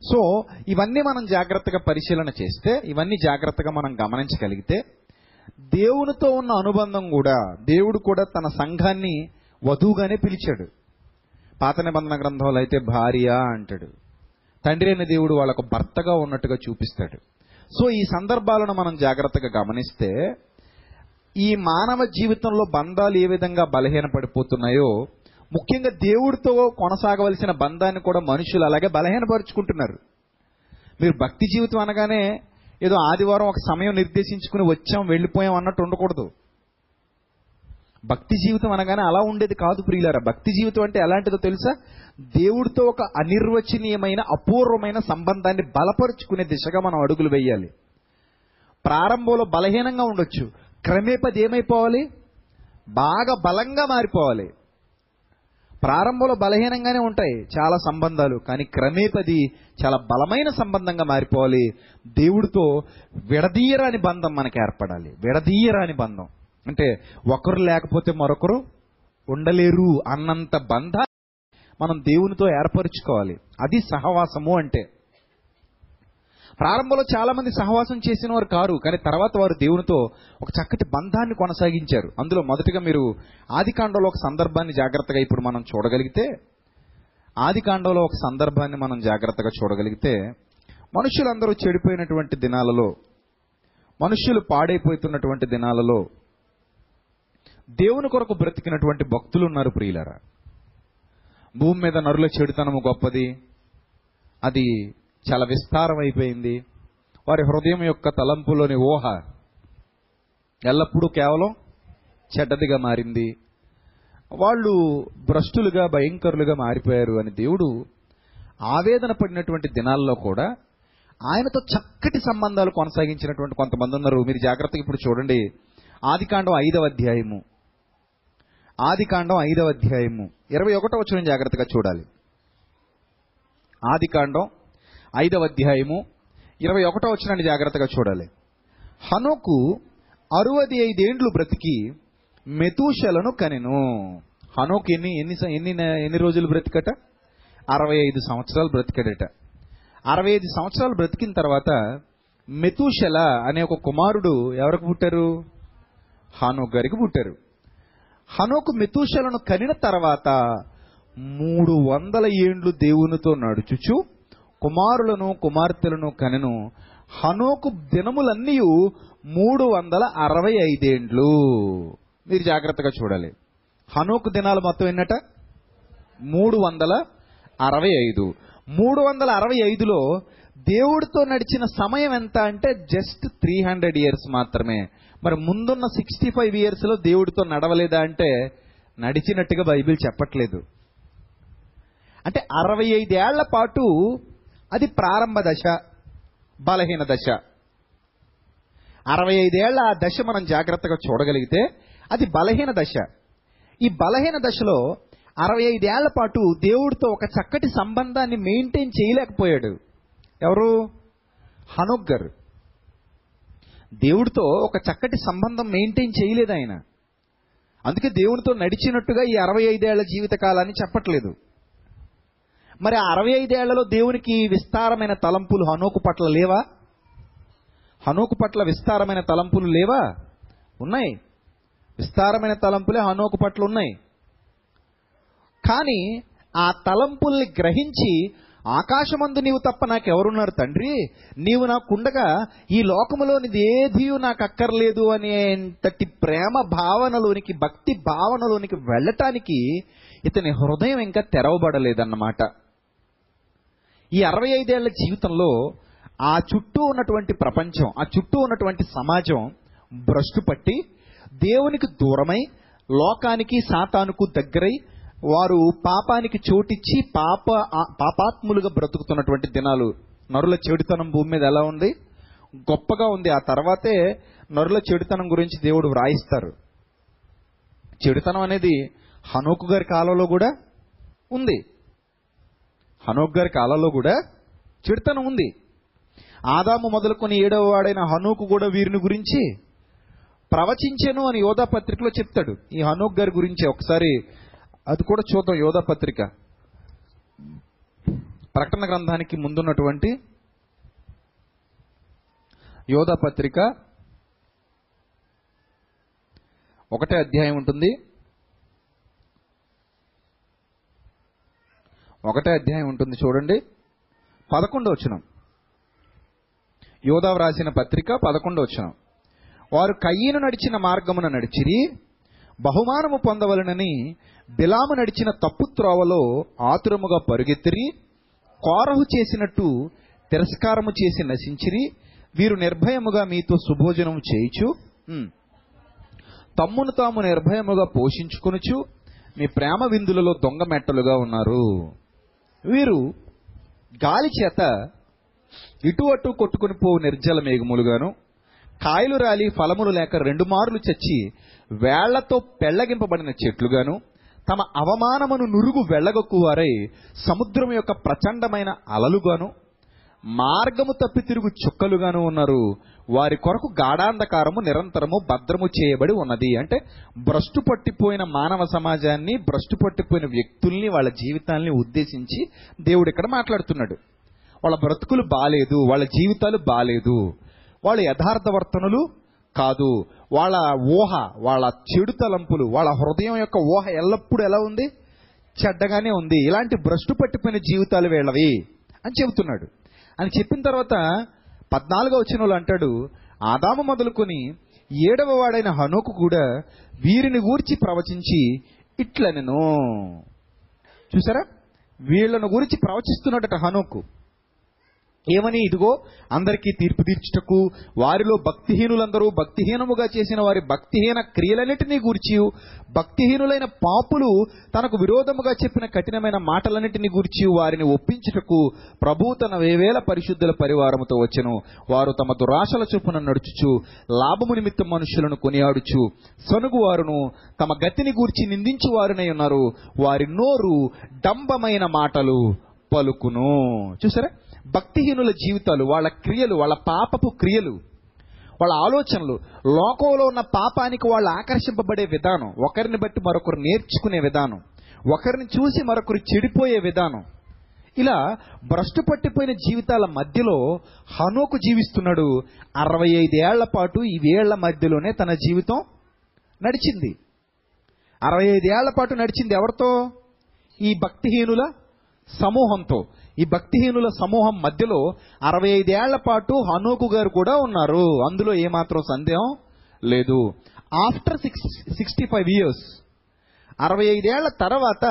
B: సో ఇవన్నీ మనం జాగ్రత్తగా పరిశీలన చేస్తే ఇవన్నీ జాగ్రత్తగా మనం గమనించగలిగితే దేవునితో ఉన్న అనుబంధం కూడా దేవుడు కూడా తన సంఘాన్ని వధువుగానే పిలిచాడు. పాత నిబంధన గ్రంథంలో అయితే భార్య అంటాడు. తండ్రి అయిన దేవుడు వాళ్ళకు భర్తగా ఉన్నట్టుగా చూపిస్తాడు. సో ఈ సందర్భాలను మనం జాగ్రత్తగా గమనిస్తే ఈ మానవ జీవితంలో బంధాలు ఏ విధంగా బలహీనపడిపోతున్నాయో ముఖ్యంగా దేవుడితో కొనసాగవలసిన బంధాన్ని కూడా మనుషులు అలాగే బలహీనపరుచుకుంటున్నారు. మీరు భక్తి జీవితం అనగానే ఏదో ఆదివారం ఒక సమయం నిర్దేశించుకుని వచ్చాం వెళ్ళిపోయాం అన్నట్టు ఉండకూడదు. భక్తి జీవితం అనగానే అలా ఉండేది కాదు ప్రియులారా. భక్తి జీవితం అంటే ఎలాంటిదో తెలుసా? దేవుడితో ఒక అనిర్వచనీయమైన అపూర్వమైన సంబంధాన్ని బలపరుచుకునే దిశగా మనం అడుగులు వేయాలి. ప్రారంభంలో బలహీనంగా ఉండొచ్చు. క్రమేపది ఏమైపోవాలి బాగా బలంగా మారిపోవాలి. ప్రారంభంలో బలహీనంగానే ఉంటాయి చాలా సంబంధాలు కానీ క్రమేపది చాలా బలమైన సంబంధంగా మారిపోవాలి. దేవుడితో విడదీయరాని బంధం మనకి ఏర్పడాలి. విడదీయరాని బంధం. అంటే ఒకరు లేకపోతే మరొకరు ఉండలేరు అన్నంత బంధాన్ని మనం దేవునితో ఏర్పరచుకోవాలి. అది సహవాసము అంటే. ప్రారంభంలో చాలా మంది సహవాసం చేసిన వారు కారు కానీ తర్వాత వారు దేవునితో ఒక చక్కటి బంధాన్ని కొనసాగించారు. అందులో మొదటిగా మీరు ఆదికాండంలో ఒక సందర్భాన్ని జాగ్రత్తగా ఇప్పుడు మనం చూడగలిగితే ఆదికాండంలో ఒక సందర్భాన్ని మనం జాగ్రత్తగా చూడగలిగితే మనుషులందరూ చెడిపోయినటువంటి దినాలలో మనుష్యులు పాడైపోతున్నటువంటి దినాలలో దేవుని కొరకు బ్రతికినటువంటి భక్తులు ఉన్నారు ప్రియులరా. భూమి మీద నరుల చెడుతనము గొప్పది. అది చాలా విస్తారమైపోయింది. వారి హృదయం యొక్క తలంపులోని ఊహ ఎల్లప్పుడూ కేవలం చెడ్డదిగా మారింది. వాళ్ళు భ్రష్టులుగా భయంకరులుగా మారిపోయారు అని దేవుడు ఆవేదన పడినటువంటి దినాల్లో కూడా ఆయనతో చక్కటి సంబంధాలు కొనసాగించినటువంటి కొంతమంది ఉన్నారు. మీరు జాగ్రత్తగా ఇప్పుడు చూడండి. ఆదికాండం ఐదవ అధ్యాయము. ఆదికాండం ఐదవ అధ్యాయము. ఇరవై ఒకటో వచ్చిన జాగ్రత్తగా చూడాలి. ఆదికాండం ఐదవ అధ్యాయము ఇరవై ఒకటో వచ్చిన జాగ్రత్తగా చూడాలి. హనోకు అరవది ఐదేండ్లు బ్రతికి మెతూషలను కనెను. హనోకు ఎన్ని ఎన్ని ఎన్ని ఎన్ని రోజులు బ్రతికట? అరవై ఐదు సంవత్సరాలు బ్రతికడట. అరవై ఐదు సంవత్సరాలు బ్రతికిన తర్వాత మెతూషల అనే ఒక కుమారుడు ఎవరికి పుట్టారు? హానోక్ గారికి పుట్టారు. హనోకు మెతూషలను కనిన తర్వాత మూడు వందల ఏండ్లు దేవునితో నడుచుచు కుమారులను కుమార్తెలను కనెను. హనోకు దినములన్నీ మూడు వందల అరవై ఐదేండ్లు మీరు జాగ్రత్తగా చూడాలి. హనోకు దినాలు మొత్తం ఎన్నట? మూడు వందల అరవై ఐదు. మూడు వందల అరవై ఐదులో దేవుడితో నడిచిన సమయం ఎంత అంటే జస్ట్ త్రీ హండ్రెడ్ ఇయర్స్ మాత్రమే. మరి ముందున్న సిక్స్టీ ఫైవ్ ఇయర్స్లో దేవుడితో నడవలేదా అంటే నడిచినట్టుగా బైబిల్ చెప్పట్లేదు. అంటే అరవై ఐదేళ్ళ పాటు అది ప్రారంభ దశ బలహీన దశ. అరవై ఐదేళ్ళ ఆ దశ మనం జాగ్రత్తగా చూడగలిగితే అది బలహీన దశ. ఈ బలహీన దశలో అరవై ఐదేళ్ళ పాటు దేవుడితో ఒక చక్కటి సంబంధాన్ని మెయింటైన్ చేయలేకపోయాడు. ఎవరు? హనుగ్గర్. దేవుడితో ఒక చక్కటి సంబంధం మెయింటైన్ చేయలేదు ఆయన. అందుకే దేవునితో నడిచినట్టుగా ఈ అరవై ఐదేళ్ళ జీవిత కాలాన్ని చెప్పట్లేదు. మరి ఆ అరవై ఐదేళ్ళలో దేవునికి విస్తారమైన తలంపులు హనోకు పట్ల లేవా? హనోకు పట్ల విస్తారమైన తలంపులు లేవా? ఉన్నాయి. విస్తారమైన తలంపులే హనోకు పట్ల ఉన్నాయి. కానీ ఆ తలంపుల్ని గ్రహించి ఆకాశమందు నీవు తప్ప నాకెవరున్నారు తండ్రి? నీవు నాకుండగా ఈ లోకములోనిది ఏది నాకు అక్కర్లేదు అనేంతటి ప్రేమ భావనలోనికి భక్తి భావనలోనికి వెళ్ళటానికి ఇతని హృదయం ఇంకా తెరవబడలేదన్నమాట. ఈ అరవై ఐదేళ్ళ జీవితంలో ఆ చుట్టూ ఉన్నటువంటి ప్రపంచం ఆ చుట్టూ ఉన్నటువంటి సమాజం భ్రష్టు పట్టి దేవునికి దూరమై లోకానికి సాతానుకు దగ్గరై వారు పాపానికి చోటిచ్చి పాప పాపాత్ములుగా బ్రతుకుతున్నటువంటి దినాలు. నరుల చెడుతనం భూమి మీద ఎలా ఉంది? గొప్పగా ఉంది. ఆ తర్వాతే నరుల చెడుతనం గురించి దేవుడు వ్రాయిస్తారు. చెడుతనం అనేది హనోకు గారి కాలంలో కూడా ఉంది. హనోక్ గారి కాలంలో కూడా చెడుతనం ఉంది. ఆదాము మొదలుకొని ఏడవ వాడైన హనోకు కూడా వీరిని గురించి ప్రవచించాను అని యోధా పత్రికలో చెప్తాడు. ఈ హనోక్ గారి గురించి ఒకసారి అది కూడా చూద్దాం యోధా పత్రిక. ప్రకటన గ్రంథానికి ముందున్నటువంటి యోధా పత్రిక ఒకటే అధ్యాయం ఉంటుంది. ఒకటే అధ్యాయం ఉంటుంది చూడండి. పదకొండో వచనం. యోధావ్ వ్రాసిన పత్రిక పదకొండో వచనం. వారు కయ్యను నడిచిన మార్గమున నడిచిరి బహుమానము పొందవలనని బిలాము నడిచిన తప్పు త్రోవలో ఆతురముగా పరుగెత్తిరి కోరహు చేసినట్టు తిరస్కారము చేసి నశించిరి వీరు నిర్భయముగా మీతో సుభోజనం చేయుచు తమ్మును తాము నిర్భయముగా పోషించుకొనుచు మీ ప్రేమ విందులలో దొంగ మెట్టలుగా ఉన్నారు. వీరు గాలి చేత ఇటు అటు కొట్టుకుని పోవు నిర్జల మేఘములుగాను కాయలు రాలి ఫలములు లేక రెండు మార్లు చచ్చి వేళ్ళతో పెళ్ళగింపబడిన చెట్లుగాను తమ అవమానమును నురుగు వెళ్ళగొక్కువారై సముద్రం యొక్క ప్రచండమైన అలలుగాను మార్గము తప్పి తిరుగు చుక్కలుగాను ఉన్నారు వారి కొరకు గాఢాంధకారము నిరంతరము భద్రము చేయబడి ఉన్నది. అంటే భ్రష్టు పట్టిపోయిన మానవ సమాజాన్ని భ్రష్టు పట్టిపోయిన వ్యక్తుల్ని వాళ్ళ జీవితాల్ని ఉద్దేశించి దేవుడు ఇక్కడ మాట్లాడుతున్నాడు. వాళ్ళ బ్రతుకులు బాలేదు వాళ్ళ జీవితాలు బాలేదు. వాళ్ళ యథార్థవర్తనులు కాదు. వాళ్ళ ఊహ వాళ్ళ చెడు తలంపులు వాళ్ళ హృదయం యొక్క ఊహ ఎల్లప్పుడూ ఎలా ఉంది? చెడ్డగానే ఉంది. ఇలాంటి భ్రష్టు పట్టిపోయిన జీవితాలు వీళ్ళవి అని చెబుతున్నాడు. అని చెప్పిన తర్వాత పద్నాలుగో వచ్చిన వాళ్ళు అంటాడు ఆదాము మొదలుకొని ఏడవ వాడైన హనోకు కూడా వీరిని గూర్చి ప్రవచించి ఇట్లనెను. చూసారా? వీళ్ళను గురించి ప్రవచిస్తున్నాడట హనోకు. ఏమని ఇదిగో అందరికీ తీర్పు తీర్చుటకు వారిలో భక్తిహీనులందరూ భక్తిహీనముగా చేసిన వారి భక్తిహీన క్రియలన్నిటినీ గూర్చి భక్తిహీనులైన పాపులు తనకు విరోధముగా చెప్పిన కఠినమైన మాటలన్నిటినీ గూర్చి వారిని ఒప్పించుటకు ప్రభు తన వేవేల పరిశుద్ధుల పరివారముతో వచ్చెను. వారు తమ దురాశల చొప్పున నడుచుచు లాభము నిమిత్తం మనుషులను కొనియాడుచు. సనుగువారును తమ గతిని గూర్చి నిందించు వారునై ఉన్నారు. వారి నోరు డంబమైన మాటలు పలుకును. చూసారా భక్తిహీనుల జీవితాలు వాళ్ళ క్రియలు వాళ్ళ పాపపు క్రియలు వాళ్ళ ఆలోచనలు లోకంలో ఉన్న పాపానికి వాళ్ళు ఆకర్షింపబడే విధానం ఒకరిని బట్టి మరొకరు నేర్చుకునే విధానం ఒకరిని చూసి మరొకరు చెడిపోయే విధానం. ఇలా భ్రష్టు పట్టిపోయిన జీవితాల మధ్యలో హనోకు జీవిస్తున్నాడు. అరవై ఐదేళ్ళ పాటు ఈ వేళ్ళ మధ్యలోనే తన జీవితం నడిచింది. అరవై ఐదేళ్ళ పాటు నడిచింది ఎవరితో? ఈ భక్తిహీనుల సమూహంతో. ఈ భక్తిహీనుల సమూహం మధ్యలో అరవై ఐదేళ్ళ పాటు హనోకు గారు కూడా ఉన్నారు. అందులో ఏమాత్రం సందేహం లేదు. After six sixty five years అరవై ఐదేళ్ళ తర్వాత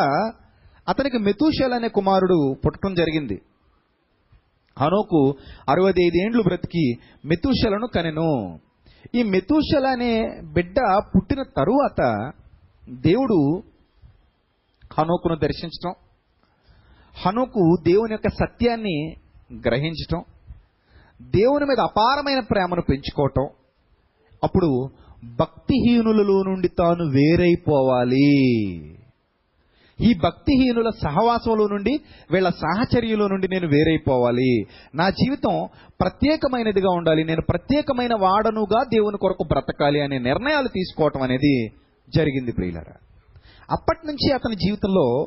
B: అతనికి మెతూషల్ అనే కుమారుడు పుట్టడం జరిగింది. హనోకు అరవై ఐదేండ్లు బ్రతికి మెతూషలను కనెను. ఈ మెతూషల అనే బిడ్డ పుట్టిన తరువాత దేవుడు హనోకును దర్శించడం హనుకు దేవుని యొక్క సత్యాన్ని గ్రహించటం దేవుని మీద అపారమైన ప్రేమను పెంచుకోవటం అప్పుడు భక్తిహీనులలో నుండి తాను వేరైపోవాలి. ఈ భక్తిహీనుల సహవాసంలో నుండి వీళ్ళ సాహచర్యంలో నుండి నేను వేరైపోవాలి. నా జీవితం ప్రత్యేకమైనదిగా ఉండాలి. నేను ప్రత్యేకమైన వాడనుగా దేవుని కొరకు బ్రతకాలి అనే నిర్ణయాలు తీసుకోవటం అనేది జరిగింది ప్రియులరా. అప్పటి నుంచి అతని జీవితంలో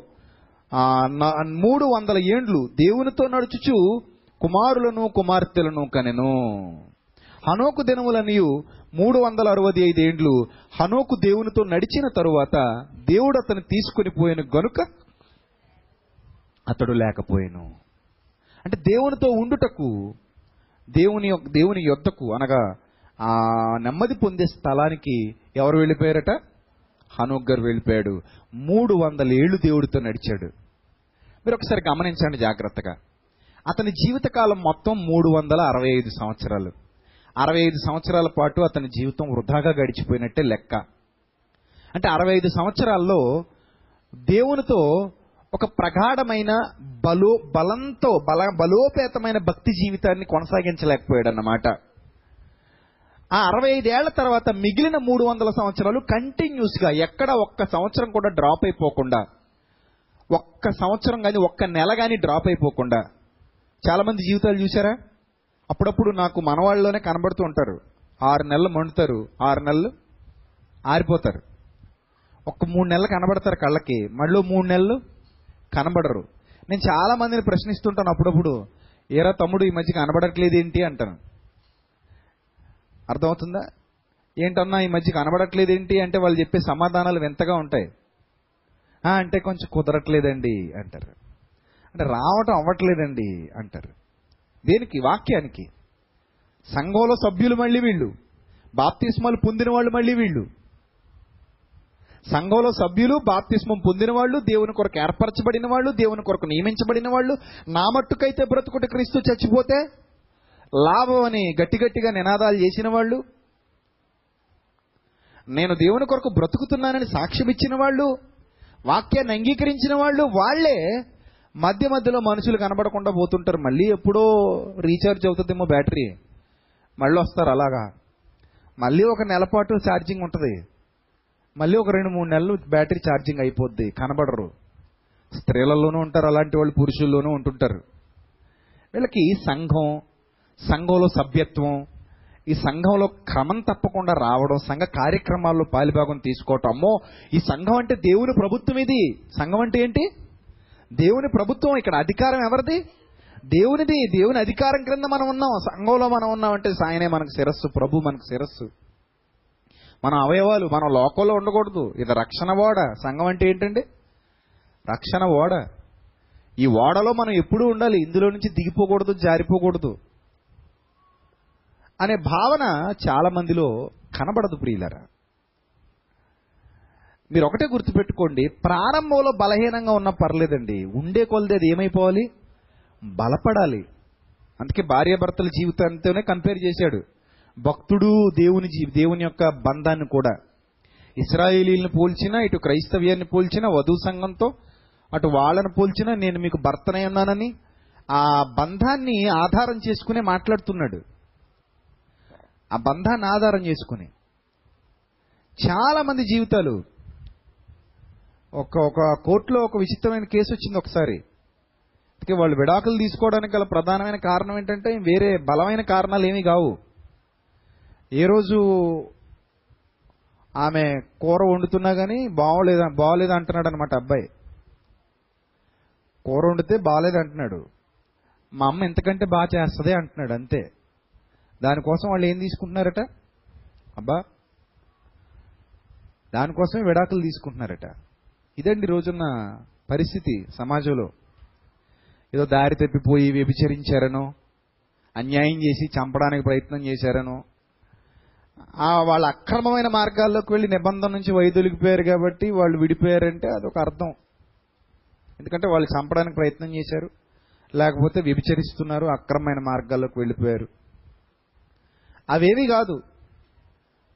B: మూడు వందల ఏండ్లు దేవునితో నడుచుచు కుమారులను కుమార్తెలను కనెను. హనోకు దినములనియు మూడు వందల అరవై ఐదు ఏండ్లు హనోకు దేవునితో నడిచిన తరువాత దేవుడు అతను తీసుకుని పోయిన గనుక అతడు లేకపోయాను. అంటే దేవునితో ఉండుటకు దేవుని యొక్క- దేవుని యొద్దకు అనగా ఆ నెమ్మది పొందే స్థలానికి ఎవరు వెళ్ళిపోయారట? హనోక్ గారు వెళ్ళిపోయాడు. మూడు వందల ఏళ్ళు దేవుడితో నడిచాడు. మీరు ఒకసారి గమనించండి జాగ్రత్తగా. అతని జీవితకాలం మొత్తం మూడు వందల అరవై ఐదు సంవత్సరాలు. అరవై ఐదు సంవత్సరాల పాటు అతని జీవితం వృధాగా గడిచిపోయినట్టే లెక్క. అంటే అరవై ఐదు సంవత్సరాల్లో దేవునితో ఒక ప్రగాఢమైన బలో బలంతో బల బలోపేతమైన భక్తి జీవితాన్ని కొనసాగించలేకపోయాడు అన్నమాట ఆ అరవై ఐదేళ్ళ తర్వాత మిగిలిన మూడు వందల సంవత్సరాలు కంటిన్యూస్గా ఎక్కడ ఒక్క సంవత్సరం కూడా డ్రాప్ అయిపోకుండా ఒక్క సంవత్సరం కానీ ఒక్క నెల కానీ డ్రాప్ అయిపోకుండా. చాలామంది జీవితాలు చూసారా అప్పుడప్పుడు నాకు మనవాళ్ళలోనే కనబడుతూ ఉంటారు. ఆరు నెలలు మండుతారు ఆరు నెలలు ఆరిపోతారు. ఒక్క మూడు నెలలు కనబడతారు కళ్ళకి మళ్ళీ మూడు నెలలు కనబడరు. నేను చాలా మందిని ప్రశ్నిస్తుంటాను అప్పుడప్పుడు ఏరా తమ్ముడు ఈ మధ్య కనబడట్లేదు ఏంటి అంటాను. అర్థమవుతుందా? ఏంటన్నా ఈ మధ్య కనబడట్లేదు ఏంటి అంటే వాళ్ళు చెప్పే సమాధానాలు వింతగా ఉంటాయి. అంటే కొంచెం కుదరట్లేదండి అంటారు. అంటే రావటం అవ్వట్లేదండి అంటారు. దేనికి? వాక్యానికి. సంఘంలో సభ్యులు మళ్ళీ వీళ్ళు. బాప్తిస్మాలు పొందిన వాళ్ళు మళ్ళీ వీళ్ళు. సంఘంలో సభ్యులు బాప్తిస్మం పొందిన వాళ్ళు దేవుని కొరకు ఏర్పరచబడిన వాళ్ళు దేవుని కొరకు నియమించబడిన వాళ్ళు నా మట్టుకైతే బ్రతుకుట క్రీస్తు చచ్చిపోతే లాభం అని గట్టి గట్టిగా నినాదాలు చేసిన వాళ్ళు నేను దేవుని కొరకు బ్రతుకుతున్నానని సాక్ష్యం ఇచ్చిన వాళ్ళు వాక్యాన్ని అంగీకరించిన వాళ్ళు వాళ్ళే మధ్య మధ్యలో మనుషులు కనబడకుండా పోతుంటారు. మళ్ళీ ఎప్పుడో రీఛార్జ్ అవుతుందేమో బ్యాటరీ. మళ్ళీ వస్తారు అలాగా. మళ్ళీ ఒక నెల పాటు ఛార్జింగ్ ఉంటుంది. మళ్ళీ ఒక రెండు మూడు నెలలు బ్యాటరీ ఛార్జింగ్ అయిపోద్ది. కనబడరు. స్త్రీలలోనూ ఉంటారు అలాంటి వాళ్ళు పురుషుల్లోనూ ఉంటుంటారు. వీళ్ళకి సంఘం సంఘంలో సభ్యత్వం ఈ సంఘంలో క్రమం తప్పకుండా రావడం సంఘ కార్యక్రమాల్లో పాలిభాగం తీసుకోవటం. అమ్మో ఈ సంఘం అంటే దేవుని ప్రభుత్వం ఇది. సంఘం అంటే ఏంటి? దేవుని ప్రభుత్వం ఇక్కడ అధికారం ఎవరిది? దేవునిది. దేవుని అధికారం క్రింద మనం ఉన్నాం. సంఘంలో మనం ఉన్నాం అంటే సాయనే మనకు శిరస్సు ప్రభు మనకు శిరస్సు. మన అవయవాలు మనం లోకంలో ఉండకూడదు. ఇది రక్షణ ఓడ. సంఘం అంటే ఏంటండి? రక్షణ ఓడ. ఈ ఓడలో మనం ఎప్పుడూ ఉండాలి. ఇందులో నుంచి దిగిపోకూడదు జారిపోకూడదు. అనే భావన చాలా మందిలో కనబడదు ప్రియులరా. మీరు ఒకటే గుర్తుపెట్టుకోండి ప్రారంభంలో బలహీనంగా ఉన్నా పర్లేదండి. ఉండే కొలది అది ఏమైపోవాలి? బలపడాలి. అందుకే భార్యాభర్తల జీవితంతోనే కంపేర్ చేశాడు. భక్తుడు దేవుని జీ దేవుని యొక్క బంధాన్ని కూడా. ఇస్రాయేలీలను పోల్చినా ఇటు క్రైస్తవ్యాన్ని పోల్చినా వధు సంఘంతో అటు వాళ్ళని పోల్చినా నేను మీకు భర్తనై ఉన్నానని ఆ బంధాన్ని ఆధారం చేసుకునే మాట్లాడుతున్నాడు. ఆ బంధాన్ని ఆధారం చేసుకుని. చాలామంది జీవితాలు ఒక ఒక కోర్టులో ఒక విచిత్రమైన కేసు వచ్చింది ఒకసారి. అందుకే వాళ్ళు విడాకులు తీసుకోవడానికి గల ప్రధానమైన కారణం ఏంటంటే వేరే బలమైన కారణాలు ఏమీ కావు. ఏ రోజు ఆమె కూర వండుతున్నా కానీ బాగోలేదా బాగోలేదు అంటున్నాడు అనమాట అబ్బాయి. కూర వండితే బాగాలేదు అంటున్నాడు మా అమ్మ ఎంతకంటే బాగా చేస్తుంది అంటున్నాడు అంతే. దానికోసం వాళ్ళు ఏం తీసుకుంటున్నారట? అబ్బా దానికోసమే విడాకులు తీసుకుంటున్నారట. ఇదండి రోజున్న పరిస్థితి సమాజంలో. ఏదో దారి తప్పిపోయి వ్యభిచరించారనో అన్యాయం చేసి చంపడానికి ప్రయత్నం చేశారనో ఆ వాళ్ళ అక్రమమైన మార్గాల్లోకి వెళ్ళి నిబంధన నుంచి వైదొలిగిపోయారు కాబట్టి వాళ్ళు విడిపోయారంటే అదొక అర్థం. ఎందుకంటే వాళ్ళు చంపడానికి ప్రయత్నం చేశారు లేకపోతే వ్యభిచరిస్తున్నారు అక్రమమైన మార్గాల్లోకి వెళ్ళిపోయారు. అవేవి కాదు.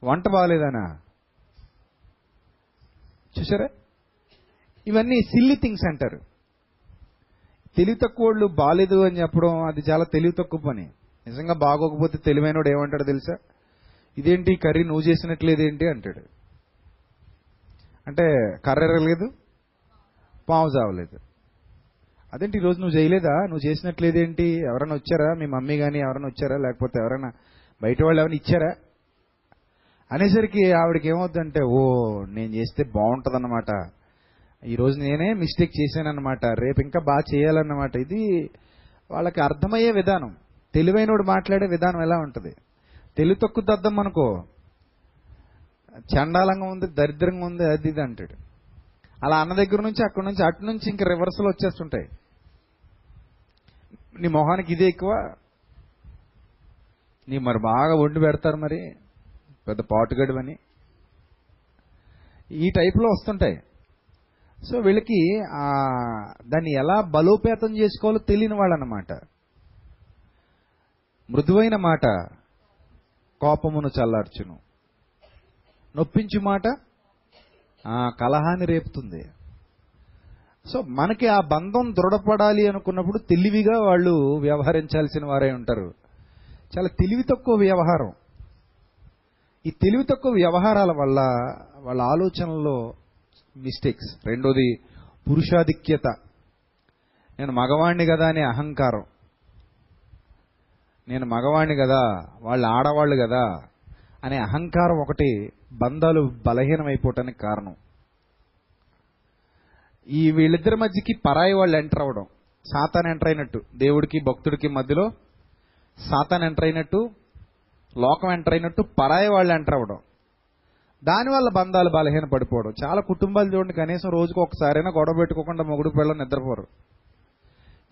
B: వంట బాగలేదనా? చూసారా ఇవన్నీ సిల్లి థింగ్స్ అంటారు. తెలివి తక్కువ వాళ్ళు అని చెప్పడం అది చాలా తెలివి తక్కువ పని. నిజంగా బాగోకపోతే తెలివైనోడు ఏమంటాడు తెలుసా? ఇదేంటి కర్రీ నువ్వు చేసినట్లేదేంటి అంటాడు. అంటే కర్ర ఎరగలేదు పావు చావలేదు. అదేంటి ఈరోజు నువ్వు చేయలేదా? నువ్వు చేసినట్లేదేంటి ఎవరైనా వచ్చారా? మీ మమ్మీ కానీ ఎవరైనా వచ్చారా? లేకపోతే ఎవరైనా బయట వాళ్ళు ఏమైనా ఇచ్చారా? అనేసరికి ఆవిడకి ఏమవుతుందంటే ఓ నేను చేస్తే బాగుంటుందన్నమాట. ఈరోజు నేనే మిస్టేక్ చేశానన్నమాట. రేపు ఇంకా బాగా చేయాలన్నమాట. ఇది వాళ్ళకి అర్థమయ్యే విధానం. తెలివైనోడు మాట్లాడే విధానం ఎలా ఉంటుంది? తెలివి తక్కువ దద్దం అనుకో. చండాలంగా ఉంది దరిద్రంగా ఉంది అది ఇది అంటాడు. అలా అన్న దగ్గర నుంచి అక్కడి నుంచి అటు నుంచి ఇంకా రివర్సల్ వచ్చేస్తుంటాయి. నీ మొహానికి ఇదే ఎక్కువ. నీ మరి బాగా వండి పెడతారు మరి. పెద్ద పాటుగడువని. ఈ టైప్లో వస్తుంటాయి. సో వీళ్ళకి దాన్ని ఎలా బలోపేతం చేసుకోవాలో తెలియని వాళ్ళనమాట. మృదువైన మాట కోపమును చల్లార్చును. నొప్పించు మాట కలహాన్ని రేపుతుంది. సో మనకి ఆ బంధం దృఢపడాలి అనుకున్నప్పుడు తెలివిగా వాళ్ళు వ్యవహరించాల్సిన వారే ఉంటారు. చాలా తెలివి తక్కువ వ్యవహారం. ఈ తెలివి తక్కువ వ్యవహారాల వల్ల వాళ్ళ ఆలోచనల్లో మిస్టేక్స్ రెండోది పురుషాధిక్యత. నేను మగవాణ్ణి కదా అనే అహంకారం. నేను మగవాణ్ణి కదా వాళ్ళు ఆడవాళ్ళు కదా అనే అహంకారం ఒకటి బంధాలు బలహీనమైపోవటానికి కారణం. ఈ వీళ్ళిద్దరి మధ్యకి పరాయి వాళ్ళు ఎంటర్ అవ్వడం. సాతాన్ ఎంటర్ అయినట్టు. దేవుడికి భక్తుడికి మధ్యలో సాతాన్ ఎంటర్ అయినట్టు లోకం ఎంటర్ అయినట్టు పరాయి వాళ్ళు ఎంటర్ అవ్వడం. దానివల్ల బంధాలు బలహీన పడిపోవడం. చాలా కుటుంబాలు చూడండి కనీసం రోజుకు ఒకసారైనా గొడవ పెట్టుకోకుండా మొగుడు పిల్లలు నిద్రపోరు.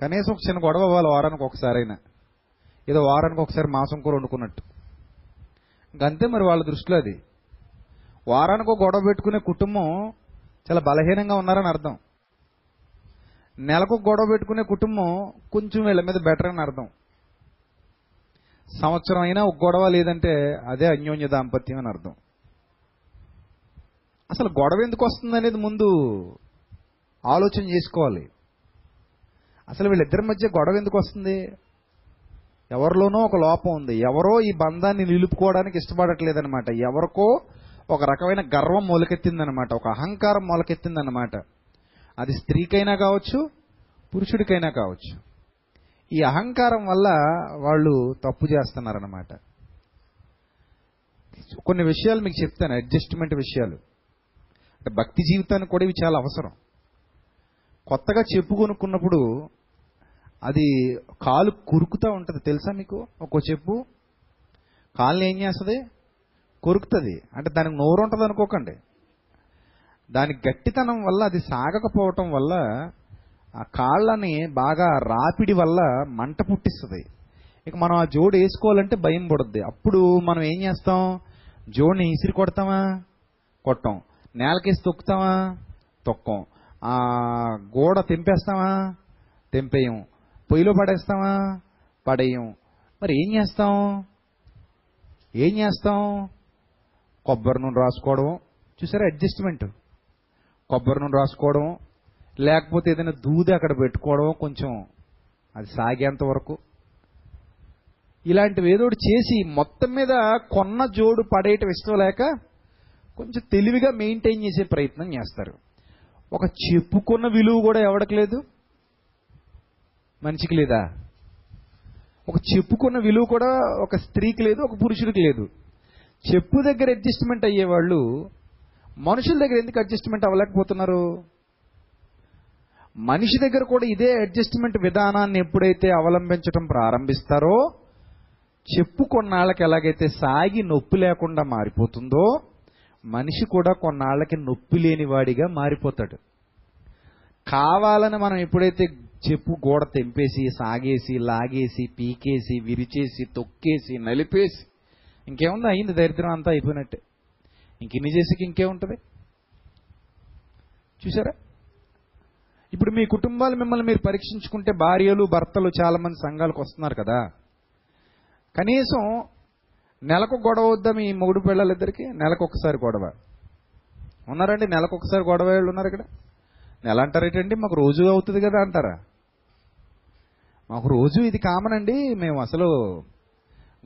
B: కనీసం ఒక చిన్న గొడవ అవ్వాలి వారానికి ఒకసారైనా. ఏదో వారానికి ఒకసారి మాసం కూర వండుకున్నట్టు. అంతే మరి వాళ్ళ దృష్టిలో అది. వారానికి ఒక గొడవ పెట్టుకునే కుటుంబం చాలా బలహీనంగా ఉన్నారని అర్థం. నెలకు గొడవ పెట్టుకునే కుటుంబం కొంచెం వీళ్ళ మీద బెటర్ అని అర్థం. సంవత్సరం అయినా ఒక గొడవ లేదంటే అదే అన్యోన్య దాంపత్యం అని అర్థం. అసలు గొడవ ఎందుకు వస్తుంది అనేది ముందు ఆలోచన చేసుకోవాలి. అసలు వీళ్ళిద్దరి మధ్య గొడవ ఎందుకు వస్తుంది? ఎవరిలోనో ఒక లోపం ఉంది. ఎవరో ఈ బంధాన్ని నిలుపుకోవడానికి ఇష్టపడట్లేదనమాట ఎవరికో ఒక రకమైన గర్వం మొలకెత్తిందనమాట ఒక అహంకారం మొలకెత్తిందనమాట అది స్త్రీకైనా కావచ్చు పురుషుడికైనా కావచ్చు. ఈ అహంకారం వల్ల వాళ్ళు తప్పు చేస్తున్నారన్నమాట. కొన్ని విషయాలు మీకు చెప్తాను అడ్జస్ట్మెంట్ విషయాలు. అంటే భక్తి జీవితానికి కూడా ఇవి చాలా అవసరం. కొత్తగా చెప్పు కొనుక్కున్నప్పుడు అది కాలు కురుకుతూ ఉంటుంది తెలుసా మీకు? ఒక్కో చెప్పు. కాలుని ఏం చేస్తుంది? కొరుకుతుంది. అంటే దానికి నోరు ఉంటుంది అనుకోకండి దాని గట్టితనం వల్ల అది సాగకపోవటం వల్ల ఆ కాళ్ళని బాగా రాపిడి వల్ల మంట పుట్టిస్తుంది. ఇక మనం ఆ జోడు వేసుకోవాలంటే భయం పడుద్ది. అప్పుడు మనం ఏం చేస్తాం? జోడిని ఇసిరి కొడతామా? కొట్టం. నేలకేసి తొక్కుతామా? తొక్కం. ఆ గోడ తెంపేస్తామా? తెంపేయం. పొయ్యిలో పడేస్తామా? పడేయం. మరి ఏం చేస్తాం? ఏం చేస్తాం? కొబ్బరి నూనె రాసుకోవడం. చూసారా అడ్జస్ట్మెంట్? కొబ్బరి నూనె రాసుకోవడం. లేకపోతే ఏదైనా దూది అక్కడ పెట్టుకోవడం కొంచెం అది సాగేంత వరకు. ఇలాంటివి ఏదో ఒకటి చేసి మొత్తం మీద కొన్న జోడు పడేయటం ఇష్టం లేక కొంచెం తెలివిగా మెయింటైన్ చేసే ప్రయత్నం చేస్తారు. ఒక చెప్పుకున్న విలువ కూడా ఎవరికి లేదు? మనిషికి లేదా? ఒక చెప్పుకున్న విలువ కూడా ఒక స్త్రీకి లేదు ఒక పురుషుడికి లేదు. చెప్పు దగ్గర అడ్జస్ట్మెంట్ అయ్యేవాళ్ళు మనుషుల దగ్గర ఎందుకు అడ్జస్ట్మెంట్ అవ్వలేకపోతున్నారు? మనిషి దగ్గర కూడా ఇదే అడ్జస్ట్మెంట్ విధానాన్ని ఎప్పుడైతే అవలంబించడం ప్రారంభిస్తారో చెప్పు కొన్నాళ్ళకి ఎలాగైతే సాగి నొప్పి లేకుండా మారిపోతుందో మనిషి కూడా కొన్నాళ్ళకి నొప్పి లేని వాడిగా మారిపోతాడు. కావాలని మనం ఎప్పుడైతే చెప్పు గోడ తెంపేసి సాగేసి లాగేసి పీకేసి విరిచేసి తొక్కేసి నలిపేసి ఇంకేముంది అయింది దరిద్రం అంతా అయిపోయినట్టే. ఇంక ఇన్ని చేసికి ఇంకేముంటది? చూసారా? ఇప్పుడు మీ కుటుంబాలు మిమ్మల్ని మీరు పరీక్షించుకుంటే భార్యలు భర్తలు చాలామంది సంఘాలకు వస్తున్నారు కదా. కనీసం నెలకు గొడవ వద్దా మీ మొగుడు పిల్లలిద్దరికి? నెలకు ఒకసారి గొడవ. ఉన్నారండి? నెలకు ఒకసారి గొడవ వాళ్ళు ఉన్నారు ఇక్కడ. నెల అంటారేటండి? మాకు రోజు అవుతుంది కదా అంటారా? మాకు రోజు ఇది కామన్ అండి. మేము అసలు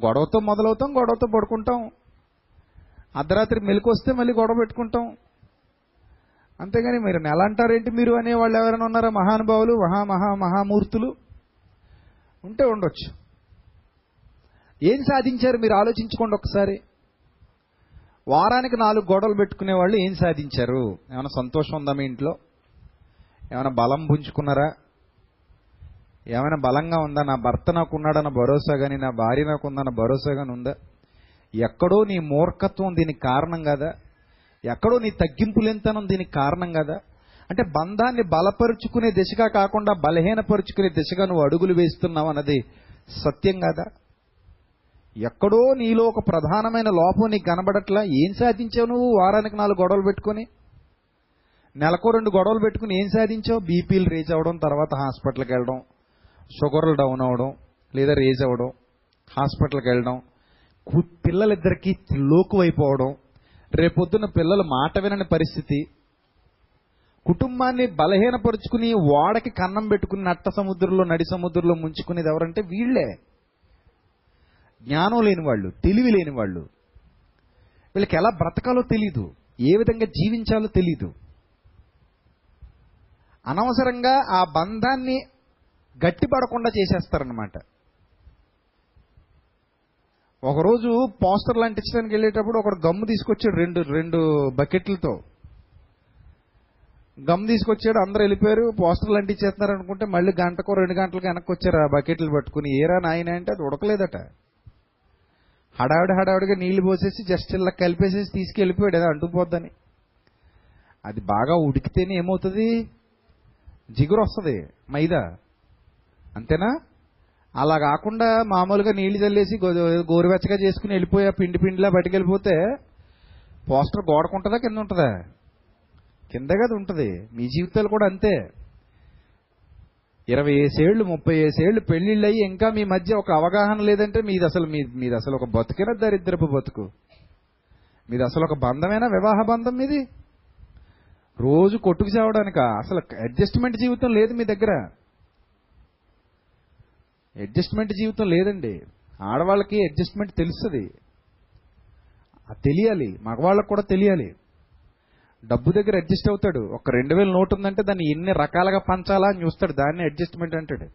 B: గొడవతో మొదలవుతాం గొడవతో పడుకుంటాం. అర్ధరాత్రి మెలకు వస్తే మళ్ళీ గొడవ పెట్టుకుంటాం. అంతేగాని మీరు నెల అంటారేంటి మీరు అనే వాళ్ళు ఎవరైనా ఉన్నారా? మహానుభావులు మహా మహా మహామూర్తులు? ఉంటే ఉండొచ్చు. ఏం సాధించారు మీరు? ఆలోచించుకోండి ఒకసారి. వారానికి నాలుగు గొడవలు పెట్టుకునే వాళ్ళు ఏం సాధించారు? ఏమైనా సంతోషం ఉందా మీ ఇంట్లో? ఏమైనా బలం పుంజుకున్నారా? ఏమైనా బలంగా ఉందా? నా భర్త నాకు ఉన్నాడన్న భరోసా కానీ నా భార్య నాకు ఉందన్న భరోసా కానీ ఉందా? ఎక్కడో నీ మూర్ఖత్వం దీనికి కారణం కదా? ఎక్కడో నీ తగ్గింపులెంతనం దీనికి కారణం కదా. అంటే బంధాన్ని బలపరుచుకునే దిశగా కాకుండా బలహీనపరుచుకునే దిశగా నువ్వు అడుగులు వేస్తున్నావు అన్నది సత్యం కదా? ఎక్కడో నీలో ఒక ప్రధానమైన లోపం నీకు కనబడట్లా? ఏం సాధించావు నువ్వు వారానికి నాలుగు గొడవలు పెట్టుకొని? నెలకో రెండు గొడవలు పెట్టుకుని ఏం సాధించావు? బీపీలు రేజ్ అవ్వడం తర్వాత హాస్పిటల్కి వెళ్ళడం షుగర్లు డౌన్ అవ్వడం లేదా రేజ్ అవ్వడం హాస్పిటల్కి వెళ్ళడం పిల్లలిద్దరికీ లోకువైపోవడం రేపొద్దున పిల్లలు మాట వినని పరిస్థితి. కుటుంబాన్ని బలహీనపరుచుకుని ఓడకి కన్నం పెట్టుకుని నట్ట సముద్రంలో నడి సముద్రంలో ముంచుకునేది ఎవరంటే వీళ్ళే. జ్ఞానం లేని వాళ్ళు తెలివి లేని వాళ్ళు. వీళ్ళకి ఎలా బ్రతకాలో తెలీదు ఏ విధంగా జీవించాలో తెలీదు. అనవసరంగా ఆ బంధాన్ని గట్టిపడకుండా చేసేస్తారనమాట ఒకరోజు పోస్టర్లు అంటించడానికి వెళ్ళేటప్పుడు ఒకడు గమ్ము తీసుకొచ్చాడు రెండు రెండు బకెట్లతో. గమ్ తీసుకొచ్చాడు అందరూ వెళ్ళిపోయారు పోస్టర్లు అంటించేస్తున్నారు అనుకుంటే మళ్ళీ గంటకో రెండు గంటలకు వెనక్కి వచ్చారు ఆ బకెట్లు పట్టుకుని. ఏరా నాయన అంటే అది ఉడకలేదట. హడావిడి హడావిడిగా నీళ్ళు పోసేసి జస్ట్ ఇలా కలిపేసేసి తీసుకెళ్ళిపోయాడు ఏదో అంటుకుపోద్దని అది బాగా ఉడికితేనే ఏమవుతుంది? జిగురు వస్తుంది మైదా. అంతేనా? అలా కాకుండా మామూలుగా నీళ్ళు చల్లేసి గో- గోరువెచ్చగా చేసుకుని వెళ్ళిపోయి ఆ పిండి పిండిలా బయటకెళ్ళిపోతే పోస్టర్ గోడకుంటుందా కింద ఉంటుందా కింద కదా ఉంటుంది. మీ జీవితాలు కూడా అంతే. ఇరవై ఏసేళ్ళు ముప్పై ఏసేళ్ళు పెళ్ళిళ్ళు అయ్యి ఇంకా మీ మధ్య ఒక అవగాహన లేదంటే మీది అసలు మీ మీది అసలు ఒక బతుకిన దరిద్రపు బతుకు? మీది అసలు ఒక బంధమేనా వివాహ బంధం మీది? రోజు కొట్టుకు చావడానిక? అసలు అడ్జస్ట్మెంట్ జీవితం లేదు మీ దగ్గర. అడ్జస్ట్మెంట్ జీవితం లేదండి. ఆడవాళ్ళకి అడ్జస్ట్మెంట్ తెలుస్తుంది. అది తెలియాలి. మగవాళ్ళకు కూడా తెలియాలి. డబ్బు దగ్గర అడ్జస్ట్ అవుతాడు. ఒక రెండు వేల నోటు ఉందంటే దాన్ని ఎన్ని రకాలుగా పంచాలా అని చూస్తాడు. దాన్ని అడ్జస్ట్మెంట్ అంటాడు.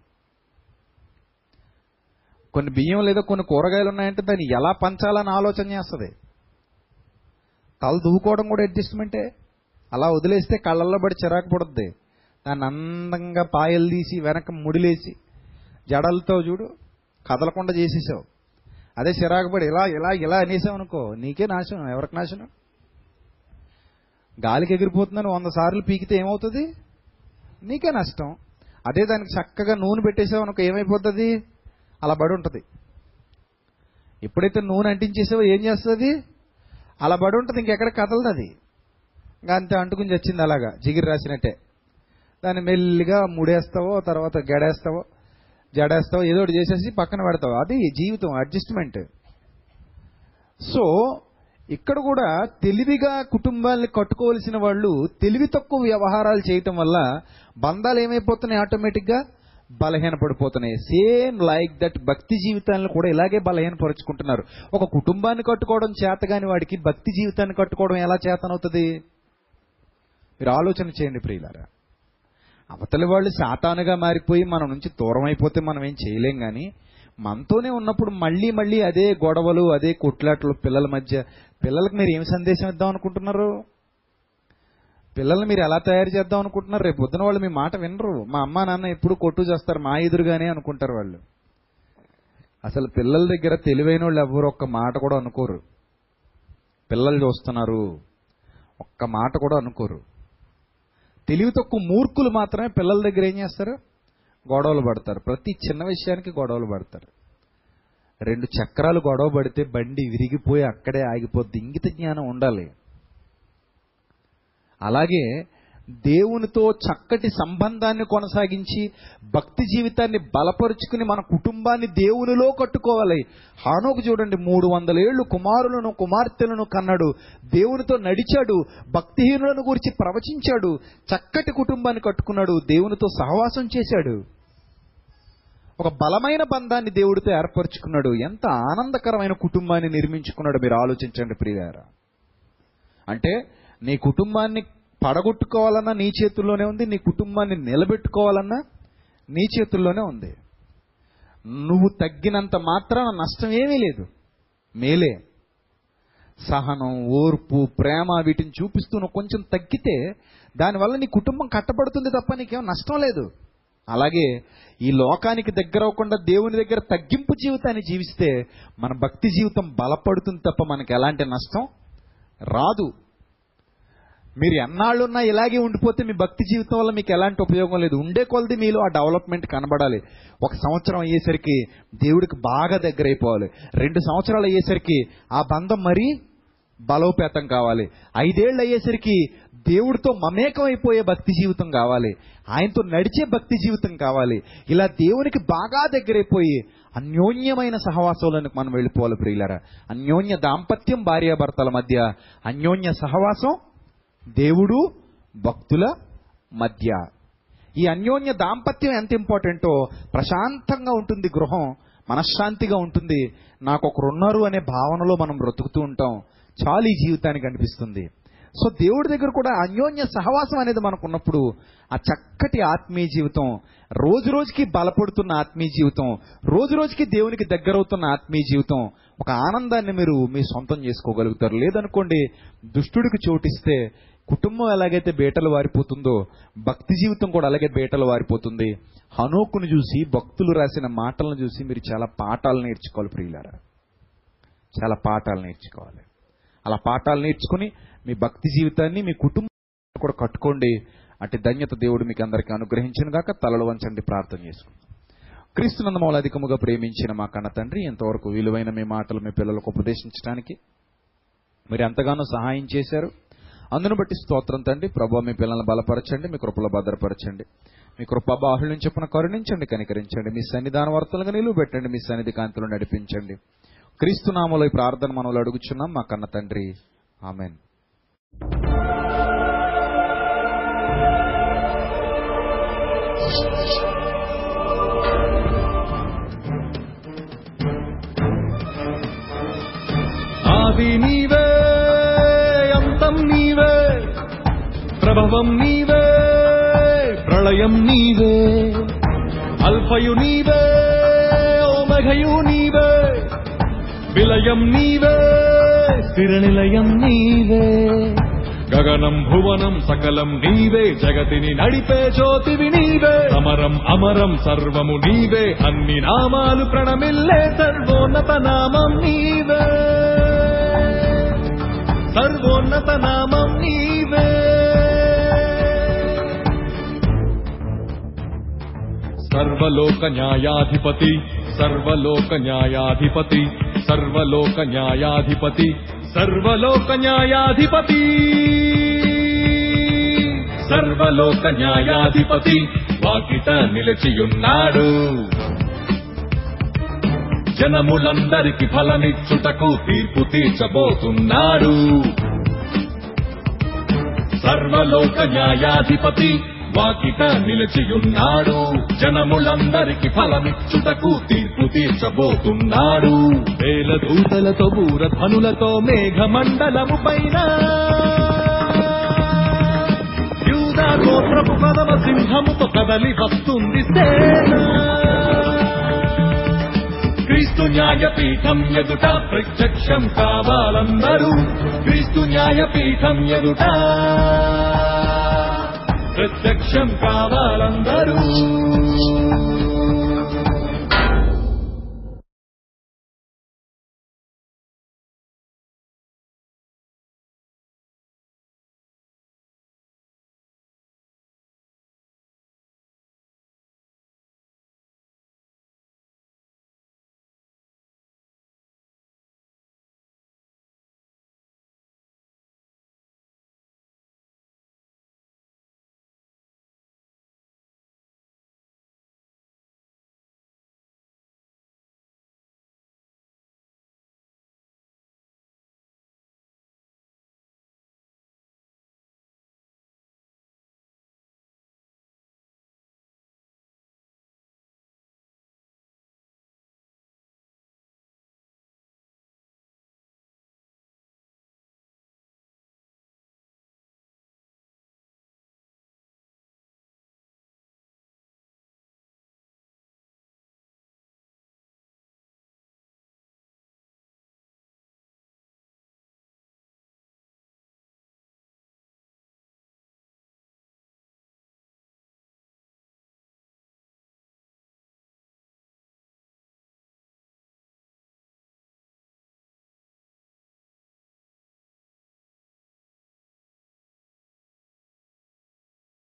B: కొన్ని బియ్యం లేదా కొన్ని కూరగాయలు ఉన్నాయంటే దాన్ని ఎలా పంచాలని ఆలోచన చేస్తుంది. తల దువ్వుకోవడం కూడా అడ్జస్ట్మెంటే. అలా వదిలేస్తే కళ్ళల్లో పడి చిరాకు పడుద్ది. దాన్ని అందంగా పాయలు తీసి వెనక ముడిలేసి జడలతో చూడు కదలకుండా చేసేసావు. అదే చిరాకు పడి ఇలా ఇలా ఇలా అనేసావు అనుకో నీకే నాశనం ఎవరికి నాశనం? గాలికి ఎగిరిపోతుందని వంద సార్లు పీకితే ఏమవుతుంది? నీకే నష్టం. అదే దానికి చక్కగా నూనె పెట్టేసావు అనుకో ఏమైపోతుంది? అలా బడి ఉంటుంది. ఎప్పుడైతే నూనె అంటించేసావో ఏం చేస్తుంది? అలా బడి ఉంటుంది ఇంకెక్కడ కదలదు అది. అంతే అంటుకుని చచ్చింది అలాగా జిగిరి రాసినట్టే. దాన్ని మెల్లిగా ముడేస్తావో తర్వాత గడేస్తావో జడేస్తావు ఏదో ఒకటి చేసేసి పక్కన పెడతావు. అది జీవితం అడ్జస్ట్మెంట్. సో ఇక్కడ కూడా తెలివిగా కుటుంబాన్ని కట్టుకోవలసిన వాళ్ళు తెలివి తక్కువ వ్యవహారాలు చేయటం వల్ల బంధాలు ఏమైపోతున్నాయి ఆటోమేటిక్గా? బలహీనపడిపోతున్నాయి. సేమ్ లైక్ దట్ భక్తి జీవితాలను కూడా ఇలాగే బలహీనపరుచుకుంటున్నారు. ఒక కుటుంబాన్ని కట్టుకోవడం చేతగాని వాడికి భక్తి జీవితాన్ని కట్టుకోవడం ఎలా చేతనవుతుంది? మీరు ఆలోచన చేయండి ప్రియులారా. అవతలి వాళ్ళు శాతానుగా మారిపోయి మన నుంచి దూరం అయిపోతే మనం ఏం చేయలేం కానీ మనతోనే ఉన్నప్పుడు మళ్ళీ మళ్ళీ అదే గొడవలు అదే కొట్లాట్లు పిల్లల మధ్య. పిల్లలకు మీరు ఏం సందేశం ఇద్దాం అనుకుంటున్నారు? పిల్లల్ని మీరు ఎలా తయారు చేద్దాం అనుకుంటున్నారు? రేపు పొద్దున వాళ్ళు మీ మాట వినరు. మా అమ్మ నాన్న ఎప్పుడు కొట్టు చేస్తారు మా ఎదురుగానే అనుకుంటారు వాళ్ళు. అసలు పిల్లల దగ్గర తెలివైన వాళ్ళు ఎవరు ఒక్క మాట కూడా అనుకోరు. పిల్లలు చూస్తున్నారు. ఒక్క మాట కూడా అనుకోరు. తెలివి తక్కువ మూర్ఖులు మాత్రమే పిల్లల దగ్గర ఏం చేస్తారు? గొడవలు పడతారు. ప్రతి చిన్న విషయానికి గొడవలు పడతారు. రెండు చక్రాలు గొడవ పడితే బండి విరిగిపోయి అక్కడే ఆగిపోద్ది. ఇంగిత జ్ఞానం ఉండాలి. అలాగే దేవునితో చక్కటి సంబంధాన్ని కొనసాగించి భక్తి జీవితాన్ని బలపరుచుకుని మన కుటుంబాన్ని దేవునిలో కట్టుకోవాలి. హానోకు చూడండి మూడు వందల ఏళ్ళు కుమారులను కుమార్తెలను కన్నాడు. దేవునితో నడిచాడు భక్తిహీనులను గురించి ప్రవచించాడు చక్కటి కుటుంబాన్ని కట్టుకున్నాడు దేవునితో సహవాసం చేశాడు. ఒక బలమైన బంధాన్ని దేవుడితో ఏర్పరచుకున్నాడు. ఎంత ఆనందకరమైన కుటుంబాన్ని నిర్మించుకున్నాడు మీరు ఆలోచించండి ప్రియారా. అంటే నీ కుటుంబాన్ని పడగొట్టుకోవాలన్నా నీ చేతుల్లోనే ఉంది నీ కుటుంబాన్ని నిలబెట్టుకోవాలన్నా నీ చేతుల్లోనే ఉంది. నువ్వు తగ్గినంత మాత్రాన నష్టం ఏమీ లేదు. మేలే. సహనం ఓర్పు ప్రేమ వీటిని చూపిస్తూ నువ్వు కొంచెం తగ్గితే దానివల్ల నీ కుటుంబం కట్టబడుతుంది తప్ప నీకేం నష్టం లేదు. అలాగే ఈ లోకానికి దగ్గర అవ్వకుండా దేవుని దగ్గర తగ్గింపు జీవితాన్ని జీవిస్తే మన భక్తి జీవితం బలపడుతుంది తప్ప మనకు ఎలాంటి నష్టం రాదు. మీరు ఎన్నాళ్ళున్నా ఇలాగే ఉండిపోతే మీ భక్తి జీవితం వల్ల మీకు ఎలాంటి ఉపయోగం లేదు. ఉండే కొలది మీలో ఆ డెవలప్మెంట్ కనబడాలి. ఒక సంవత్సరం అయ్యేసరికి దేవుడికి బాగా దగ్గర అయిపోవాలి రెండు సంవత్సరాలు అయ్యేసరికి ఆ బంధం మరీ బలోపేతం కావాలి. ఐదేళ్ళు అయ్యేసరికి దేవుడితో మమేకం అయిపోయే భక్తి జీవితం కావాలి. ఆయనతో నడిచే భక్తి జీవితం కావాలి. ఇలా దేవునికి బాగా దగ్గరైపోయి అన్యోన్యమైన సహవాసంలోనికి మనం వెళ్ళిపోవాలి ప్రియులరా. అన్యోన్య దాంపత్యం భార్యాభర్తల మధ్య అన్యోన్య సహవాసం దేవుడు భక్తుల మధ్య. ఈ అన్యోన్య దాంపత్యం ఎంత ఇంపార్టెంటో ప్రశాంతంగా ఉంటుంది గృహం మనశ్శాంతిగా ఉంటుంది. నాకు ఒకరున్నారు అనే భావనలో మనం బ్రతుకుతూ ఉంటాం. చాలు ఈ జీవితానికి అనిపిస్తుంది. సో దేవుడి దగ్గర కూడా అన్యోన్య సహవాసం అనేది మనకు ఉన్నప్పుడు ఆ చక్కటి ఆత్మీయ జీవితం రోజు రోజుకి బలపడుతున్న ఆత్మీయ జీవితం రోజు రోజుకి దేవునికి దగ్గరవుతున్న ఆత్మీయ జీవితం ఒక ఆనందాన్ని మీరు మీ సొంతం చేసుకోగలుగుతారు. లేదనుకోండి దుష్టుడికి చోటిస్తే కుటుంబం ఎలాగైతే బేటలు వారిపోతుందో భక్తి జీవితం కూడా అలాగే బేటలు వారిపోతుంది. హనోకును చూసి భక్తులు రాసిన మాటలను చూసి మీరు చాలా పాఠాలు నేర్చుకోవాలి ప్రియులారా. చాలా పాఠాలు నేర్చుకోవాలి. అలా పాఠాలు నేర్చుకుని మీ భక్తి జీవితాన్ని మీ కుటుంబం కూడా కట్టుకోండి. అంటే ధన్యత దేవుడు మీకు అందరికీ అనుగ్రహించిన గాక తలలు వంచండి ప్రార్థన చేసుకుందాం. క్రీస్తునందమౌల అధికముగా ప్రేమించిన మా కన్న తండ్రి ఎంతవరకు విలువైన మీ మాటలు మీ పిల్లలకు ఉపదేశించడానికి మీరు ఎంతగానో సహాయం చేశారు. అందును బట్టి స్తోత్రం తండ్రి. ప్రభా మీ పిల్లల్ని బలపరచండి మీ కృపలో భద్రపరచండి. మీ కృప బాహుళ్యం చెప్పున కరుణించండి కనికరించండి. మీ సన్నిధాన వార్తలుగా నిలువ పెట్టండి మీ సన్నిధి కాంతిలో నడిపించండి. క్రీస్తునామలో ఈ ప్రార్థన మనలో అడుగుచున్నాం మా కన్న తండ్రి. ఆమెన్.
C: ఆది నీవే ప్రభవం నీవే ప్రళయం నీవే అల్ఫయు నీవే ఓమఘయు నీవే విలయం నీవే స్థిరనిలయం నీవే. గగనం భువనం సకలం నీవే జగతిని నడిపే జ్యోతివి నీవే. అమరం అమరం సర్వము నీవే అన్ని నామాలు ప్రణమిల్లే సర్వోన్నత నామం నీవే. సర్వోన్నత నామం నీవే. సర్వలోక న్యాయాధిపతి సర్వలోక న్యాయాధిపతి సర్వలోక న్యాయాధిపతి సర్వలోక న్యాయాధిపతి! సర్వలోక న్యాయాధిపతి వాకిట నిలిచియున్నాడు. జనములందరికి ఫలమిచ్చుటకు తీర్పు తీర్చబోతున్నాడు. సర్వలోక న్యాయాధిపతి వాకిట నిలిచియున్నాడు. జనములందరికి ఫలమిచ్చుటకు తీర్పు తీర్చబోతున్నాడు వేల దూతలతో బూరధ్వనులతో మేఘమండలము పైన. యూదా గోత్రపు కదవ సింహముతో కదలి వస్తుంది క్రీస్తు న్యాయపీఠం ఎదుట ప్రత్యక్షం కావాలందరూ. క్రీస్తు న్యాయపీఠం ఎదుట ప్రత్యక్షం కావాలందరూ.